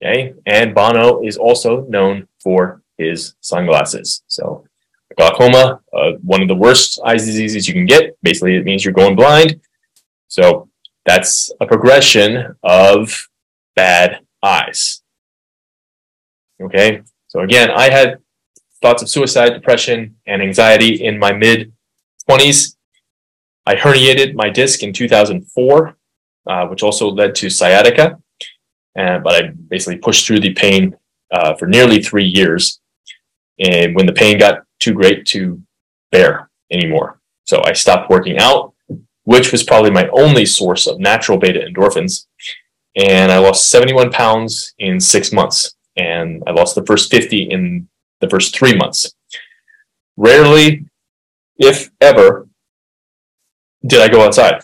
Okay, and Bono is also known for his sunglasses. So glaucoma, uh, one of the worst eye diseases you can get. Basically, it means you're going blind. So that's a progression of bad eyes. Okay. So again, I had thoughts of suicide, depression, and anxiety in my mid 20s. I herniated my disc in 2004, uh, which also led to sciatica. And, but I basically pushed through the pain uh, for nearly three years. And when the pain got too great to bear anymore, so I stopped working out, which was probably my only source of natural beta endorphins. And I lost 71 pounds in six months. And I lost the first 50 in the first three months. Rarely, if ever, did I go outside.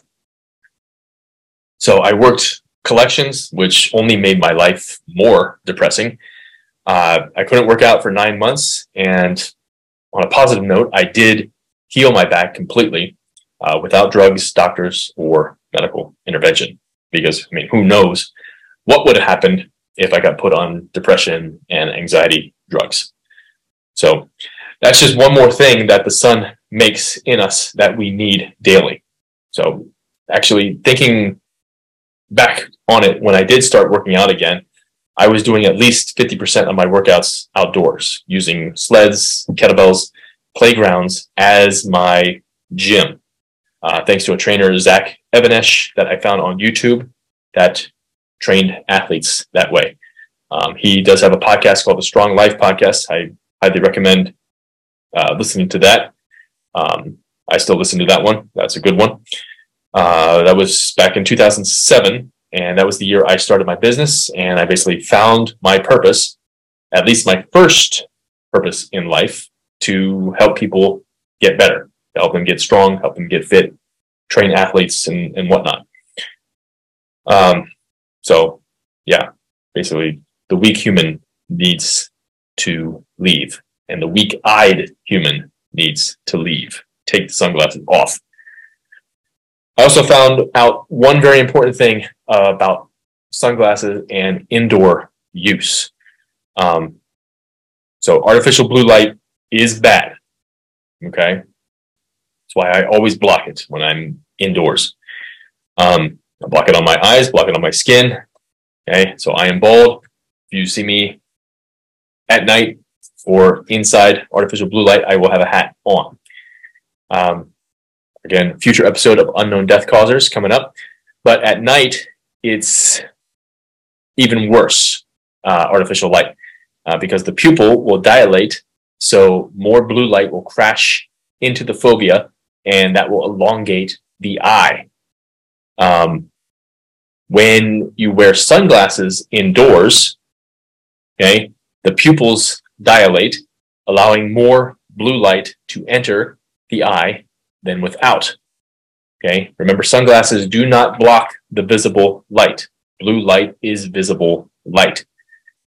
So I worked collections, which only made my life more depressing. Uh, I couldn't work out for nine months. And on a positive note, I did heal my back completely uh, without drugs, doctors, or medical intervention. Because, I mean, who knows what would have happened if I got put on depression and anxiety drugs. So that's just one more thing that the sun makes in us that we need daily. So actually thinking back on it when I did start working out again, I was doing at least 50% of my workouts outdoors using sleds, kettlebells, playgrounds as my gym. Uh, thanks to a trainer, Zach Even-Esh, that I found on YouTube that trained athletes that way. Um, he does have a podcast called the Strong Life Podcast. I highly recommend uh, listening to that. Um, I still listen to that one. That's a good one. Uh, that was back in 2007, and that was the year I started my business, and I basically found my purpose, at least my first purpose in life, to help people get better, help them get strong, help them get fit, train athletes, and, and whatnot. Um, so, yeah, basically, the weak human needs to leave, and the weak eyed human needs to leave. Take the sunglasses off. I also found out one very important thing uh, about sunglasses and indoor use. Um, so, artificial blue light is bad. Okay. That's why I always block it when I'm indoors. Um, I block it on my eyes, block it on my skin. Okay. So, I am bald. If you see me at night or inside artificial blue light, I will have a hat on. Um, again, future episode of unknown death causers coming up. But at night, it's even worse, uh, artificial light, uh, because the pupil will dilate, so more blue light will crash into the fovea, and that will elongate the eye. Um, when you wear sunglasses indoors, okay, the pupils dilate, allowing more blue light to enter the eye than without. Okay, remember sunglasses do not block the visible light. Blue light is visible light.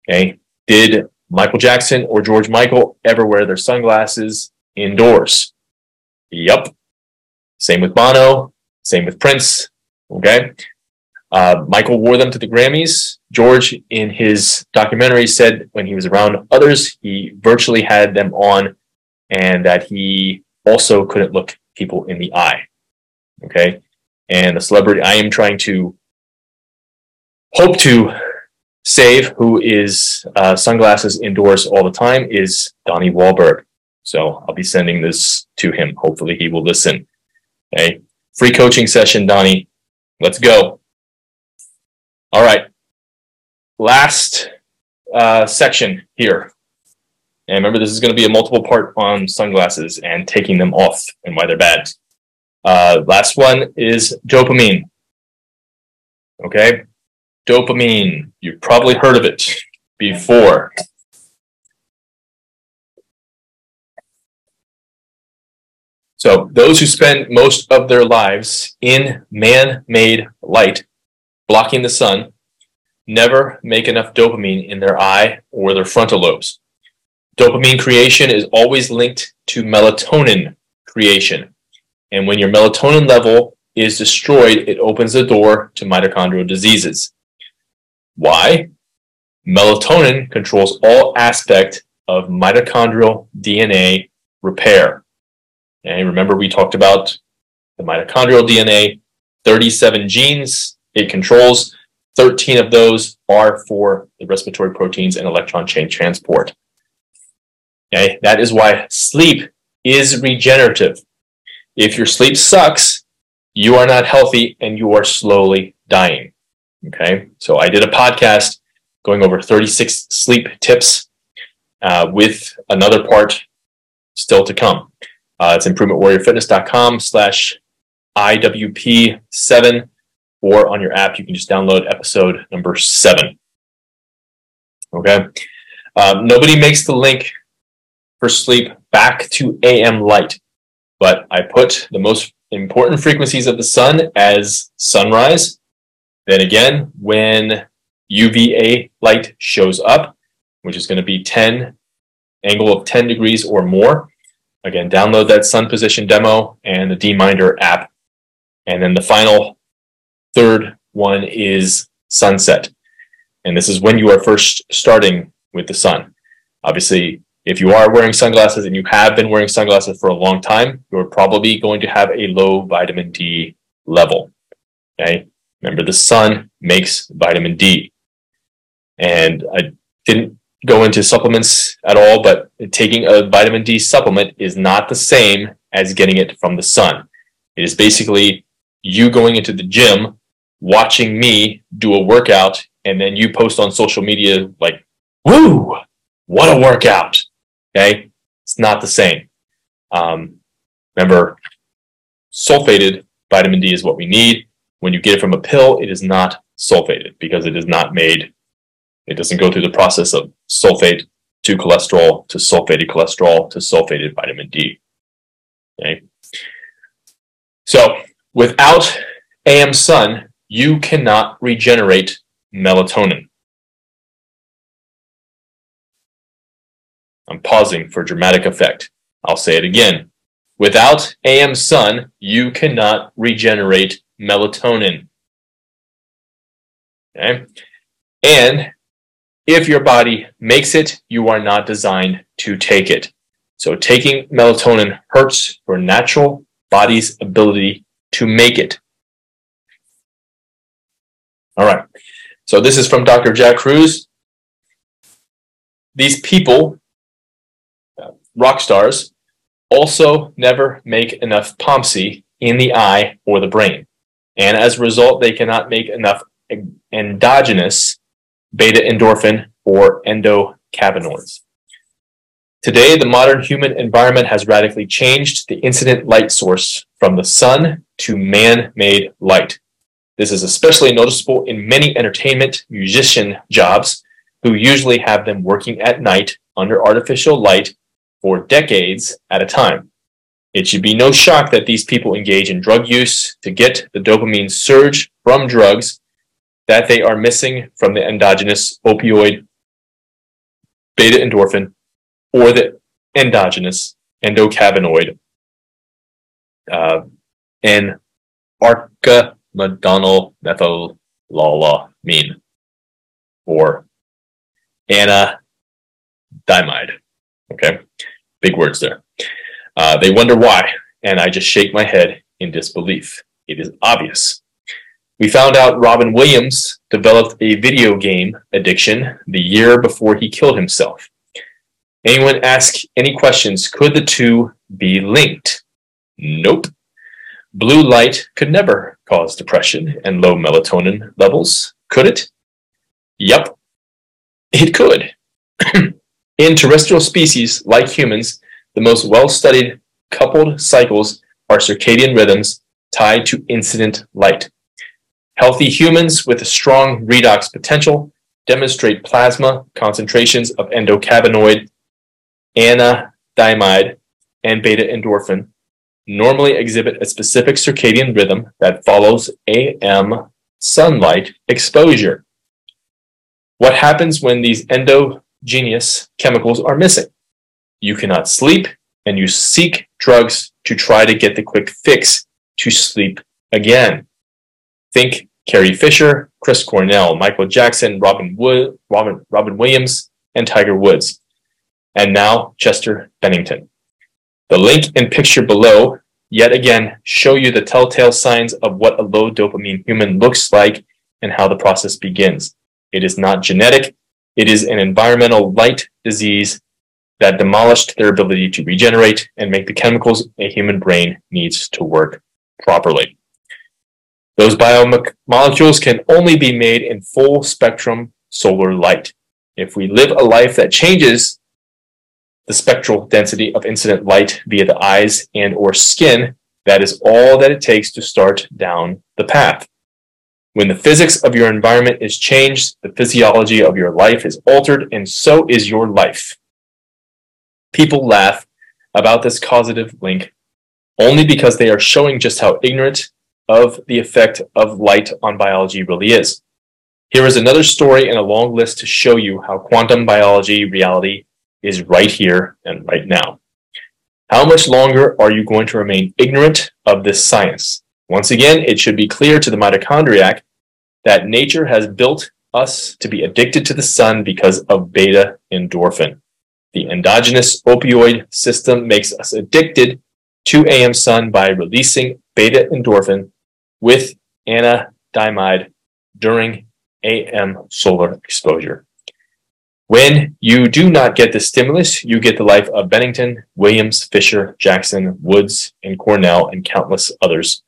Okay, did Michael Jackson or George Michael ever wear their sunglasses indoors? Yup. Same with Bono, same with Prince. Okay, uh, Michael wore them to the Grammys. George, in his documentary, said when he was around others, he virtually had them on and that he also couldn't look people in the eye. Okay. And the celebrity I am trying to hope to save, who is uh, sunglasses indoors all the time, is Donnie Wahlberg. So I'll be sending this to him. Hopefully he will listen. Okay. Free coaching session, Donnie. Let's go. All right. Last uh, section here. And remember, this is going to be a multiple part on sunglasses and taking them off and why they're bad. Uh, last one is dopamine. Okay. Dopamine. You've probably heard of it before. So, those who spend most of their lives in man made light blocking the sun never make enough dopamine in their eye or their frontal lobes. Dopamine creation is always linked to melatonin creation. And when your melatonin level is destroyed, it opens the door to mitochondrial diseases. Why? Melatonin controls all aspect of mitochondrial DNA repair. And remember we talked about the mitochondrial DNA, 37 genes, it controls 13 of those are for the respiratory proteins and electron chain transport. Okay, that is why sleep is regenerative. If your sleep sucks, you are not healthy and you are slowly dying. Okay, so I did a podcast going over 36 sleep tips uh, with another part still to come. Uh, it's improvementwarriorfitness.com slash IWP7 or on your app, you can just download episode number seven. Okay. Um, nobody makes the link for sleep back to AM light, but I put the most important frequencies of the sun as sunrise. Then again, when UVA light shows up, which is going to be 10 angle of 10 degrees or more. Again, download that sun position demo and the DMinder app. And then the final third one is sunset. And this is when you are first starting with the sun. Obviously, if you are wearing sunglasses and you have been wearing sunglasses for a long time, you're probably going to have a low vitamin D level. Okay. Remember, the sun makes vitamin D. And I didn't go into supplements at all, but taking a vitamin D supplement is not the same as getting it from the sun. It is basically you going into the gym, watching me do a workout, and then you post on social media like, woo, what a workout. Okay. It's not the same. Um, remember, sulfated vitamin D is what we need. When you get it from a pill, it is not sulfated because it is not made, it doesn't go through the process of sulfate to cholesterol to sulfated cholesterol to sulfated vitamin D. Okay. So without AM sun, you cannot regenerate melatonin. I'm pausing for dramatic effect. I'll say it again. Without AM sun, you cannot regenerate melatonin. Okay? And if your body makes it, you are not designed to take it. So taking melatonin hurts your natural body's ability to make it. All right. So this is from Dr. Jack Kruse. These people, rock stars, also never make enough POMC in the eye or the brain. And as a result, they cannot make enough endogenous beta endorphin or endocannabinoids. Today, the modern human environment has radically changed the incident light source from the sun to man made light. This is especially noticeable in many entertainment musician jobs who usually have them working at night under artificial light for decades at a time. It should be no shock that these people engage in drug use to get the dopamine surge from drugs that they are missing from the endogenous opioid beta endorphin or the endogenous endocannabinoid uh, and arca-medonyl methylamine or anandamide. Okay, big words there. Uh, they wonder why, and I just shake my head in disbelief. It is obvious. We found out Robin Williams developed a video game addiction the year before he killed himself. Anyone ask any questions? Could the two be linked? Nope. Blue light could never cause depression and low melatonin levels, could it? Yep, it could. (clears throat) In terrestrial species like humans, the most well studied coupled cycles are circadian rhythms tied to incident light. Healthy humans with a strong redox potential demonstrate plasma concentrations of endocannabinoid, anandamide, and beta endorphin normally exhibit a specific circadian rhythm that follows AM sunlight exposure. What happens when these endogenous chemicals are missing? You cannot sleep and you seek drugs to try to get the quick fix to sleep again. Think Carrie Fisher, Chris Cornell, Michael Jackson, Robin Wood, Robin, Robin Williams, and Tiger Woods. And now Chester Bennington. The link and picture below yet again show you the telltale signs of what a low dopamine human looks like and how the process begins. It is not genetic. It is an environmental light disease that demolished their ability to regenerate and make the chemicals a human brain needs to work properly. Those biomolecules can only be made in full spectrum solar light. If we live a life that changes the spectral density of incident light via the eyes and or skin, that is all that it takes to start down the path. When the physics of your environment is changed, the physiology of your life is altered, and so is your life. People laugh about this causative link only because they are showing just how ignorant of the effect of light on biology really is. Here is another story and a long list to show you how quantum biology reality is right here and right now. How much longer are you going to remain ignorant of this science? Once again, it should be clear to the mitochondriac that nature has built us to be addicted to the sun because of beta endorphin. The endogenous opioid system makes us addicted to AM sun by releasing beta endorphin with anandamide during AM solar exposure. When you do not get the stimulus, you get the life of Bennington, Williams, Fisher, Jackson, Woods, and Cornell, and countless others.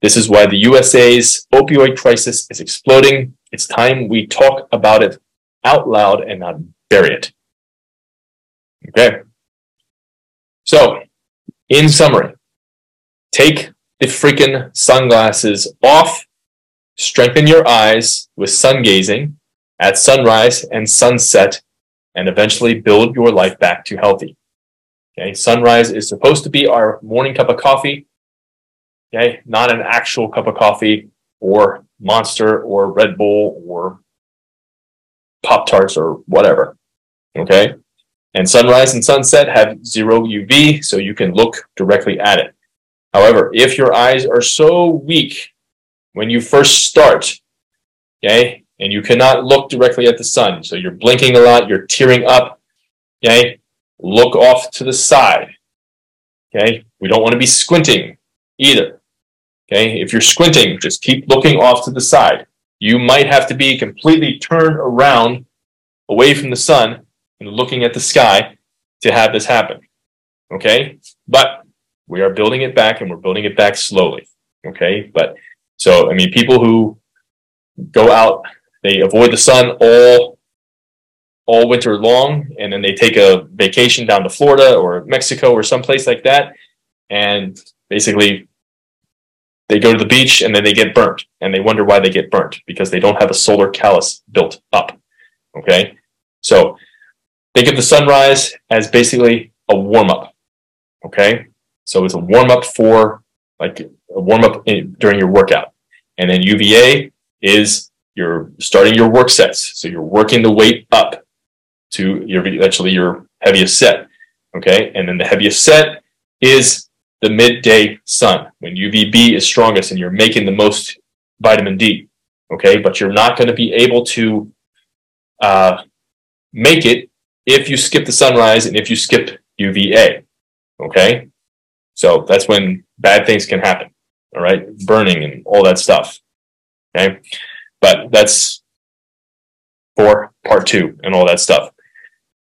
This is why the USA's opioid crisis is exploding. It's time we talk about it out loud and not bury it. Okay. So, in summary, take the freaking sunglasses off, strengthen your eyes with sun gazing at sunrise and sunset, and eventually build your life back to healthy. Okay, sunrise is supposed to be our morning cup of coffee. Okay, not an actual cup of coffee or monster or Red Bull or Pop Tarts or whatever. Okay, and sunrise and sunset have zero UV, so you can look directly at it. However, if your eyes are so weak when you first start, okay, and you cannot look directly at the sun, so you're blinking a lot, you're tearing up, okay, look off to the side, okay. We don't want to be squinting either, okay. If you're squinting, just keep looking off to the side. You might have to be completely turned around away from the sun and looking at the sky to have this happen. Okay. But we are building it back and we're building it back slowly. Okay. But so, I mean, people who go out, they avoid the sun all, all winter long, and then they take a vacation down to Florida or Mexico or someplace like that. And basically they go to the beach and then they get burnt and they wonder why they get burnt because they don't have a solar callus built up. Okay. So Think of the sunrise as basically a warm up. Okay. So it's a warm up for like a warm up during your workout. And then UVA is you're starting your work sets. So you're working the weight up to your eventually your heaviest set. Okay. And then the heaviest set is the midday sun when UVB is strongest and you're making the most vitamin D. Okay. But you're not going to be able to uh, make it if you skip the sunrise and if you skip UVA. Okay. So that's when bad things can happen. All right. Burning and all that stuff. Okay. But that's for part two and all that stuff.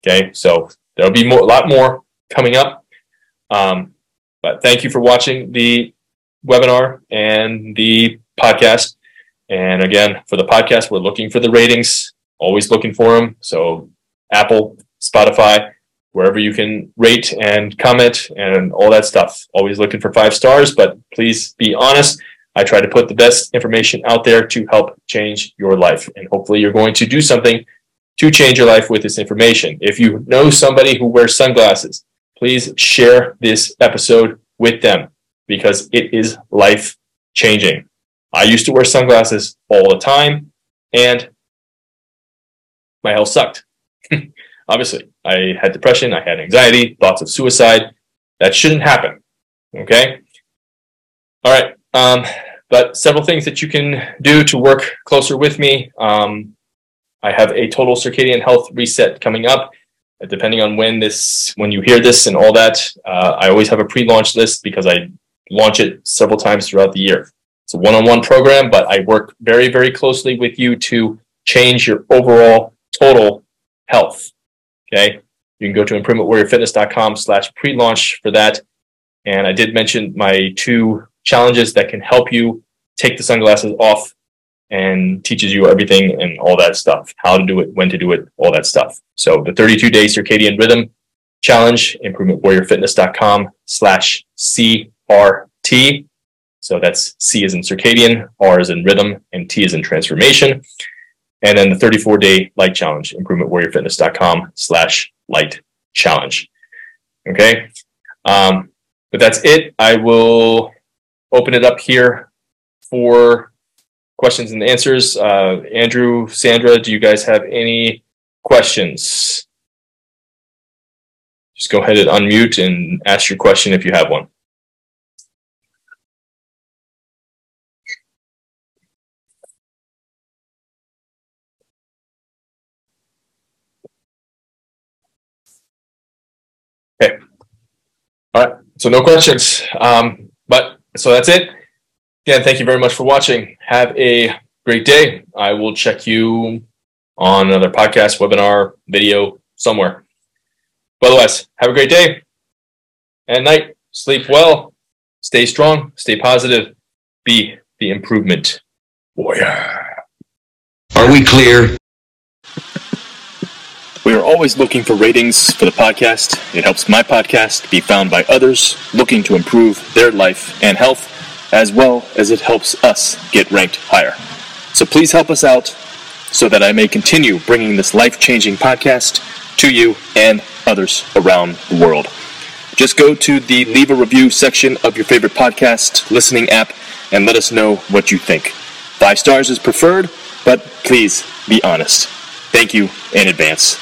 Okay. So there'll be more, a lot more coming up. Um, but thank you for watching the webinar and the podcast. And again, for the podcast, we're looking for the ratings, always looking for them. So Apple, Spotify, wherever you can rate and comment and all that stuff. Always looking for five stars, but please be honest. I try to put the best information out there to help change your life. And hopefully, you're going to do something to change your life with this information. If you know somebody who wears sunglasses, please share this episode with them because it is life changing. I used to wear sunglasses all the time and my health sucked. (laughs) Obviously, I had depression, I had anxiety, thoughts of suicide. That shouldn't happen. Okay? All right. Um, but several things that you can do to work closer with me. Um, I have a total circadian health reset coming up. Depending on when this, when you hear this and all that, uh, I always have a pre-launch list because I launch it several times throughout the year. It's a one-on-one program, but I work very, very closely with you to change your overall total health. Okay. You can go to improvementwarriorfitness.com slash pre-launch for that. And I did mention my two challenges that can help you take the sunglasses off and teaches you everything and all that stuff, how to do it, when to do it, all that stuff. So the 32 day circadian rhythm challenge, improvementwarriorfitness.com slash CRT. So that's C is in circadian, R is in rhythm, and T is in transformation. And then the 34 day light challenge, improvementwarriorfitness.com slash light challenge. Okay. Um, but that's it. I will open it up here for questions and answers. Uh, Andrew, Sandra, do you guys have any questions? Just go ahead and unmute and ask your question if you have one. Okay. All right. So no questions. Um, but so that's it. Again, thank you very much for watching. Have a great day. I will check you on another podcast, webinar, video, somewhere. But otherwise, have a great day and night. Sleep well. Stay strong. Stay positive. Be the improvement warrior. Are we clear? We are always looking for ratings for the podcast. It helps my podcast be found by others looking to improve their life and health as well as it helps us get ranked higher. So please help us out so that I may continue bringing this life changing podcast to you and others around the world. Just go to the leave a review section of your favorite podcast listening app and let us know what you think. Five stars is preferred, but please be honest. Thank you in advance.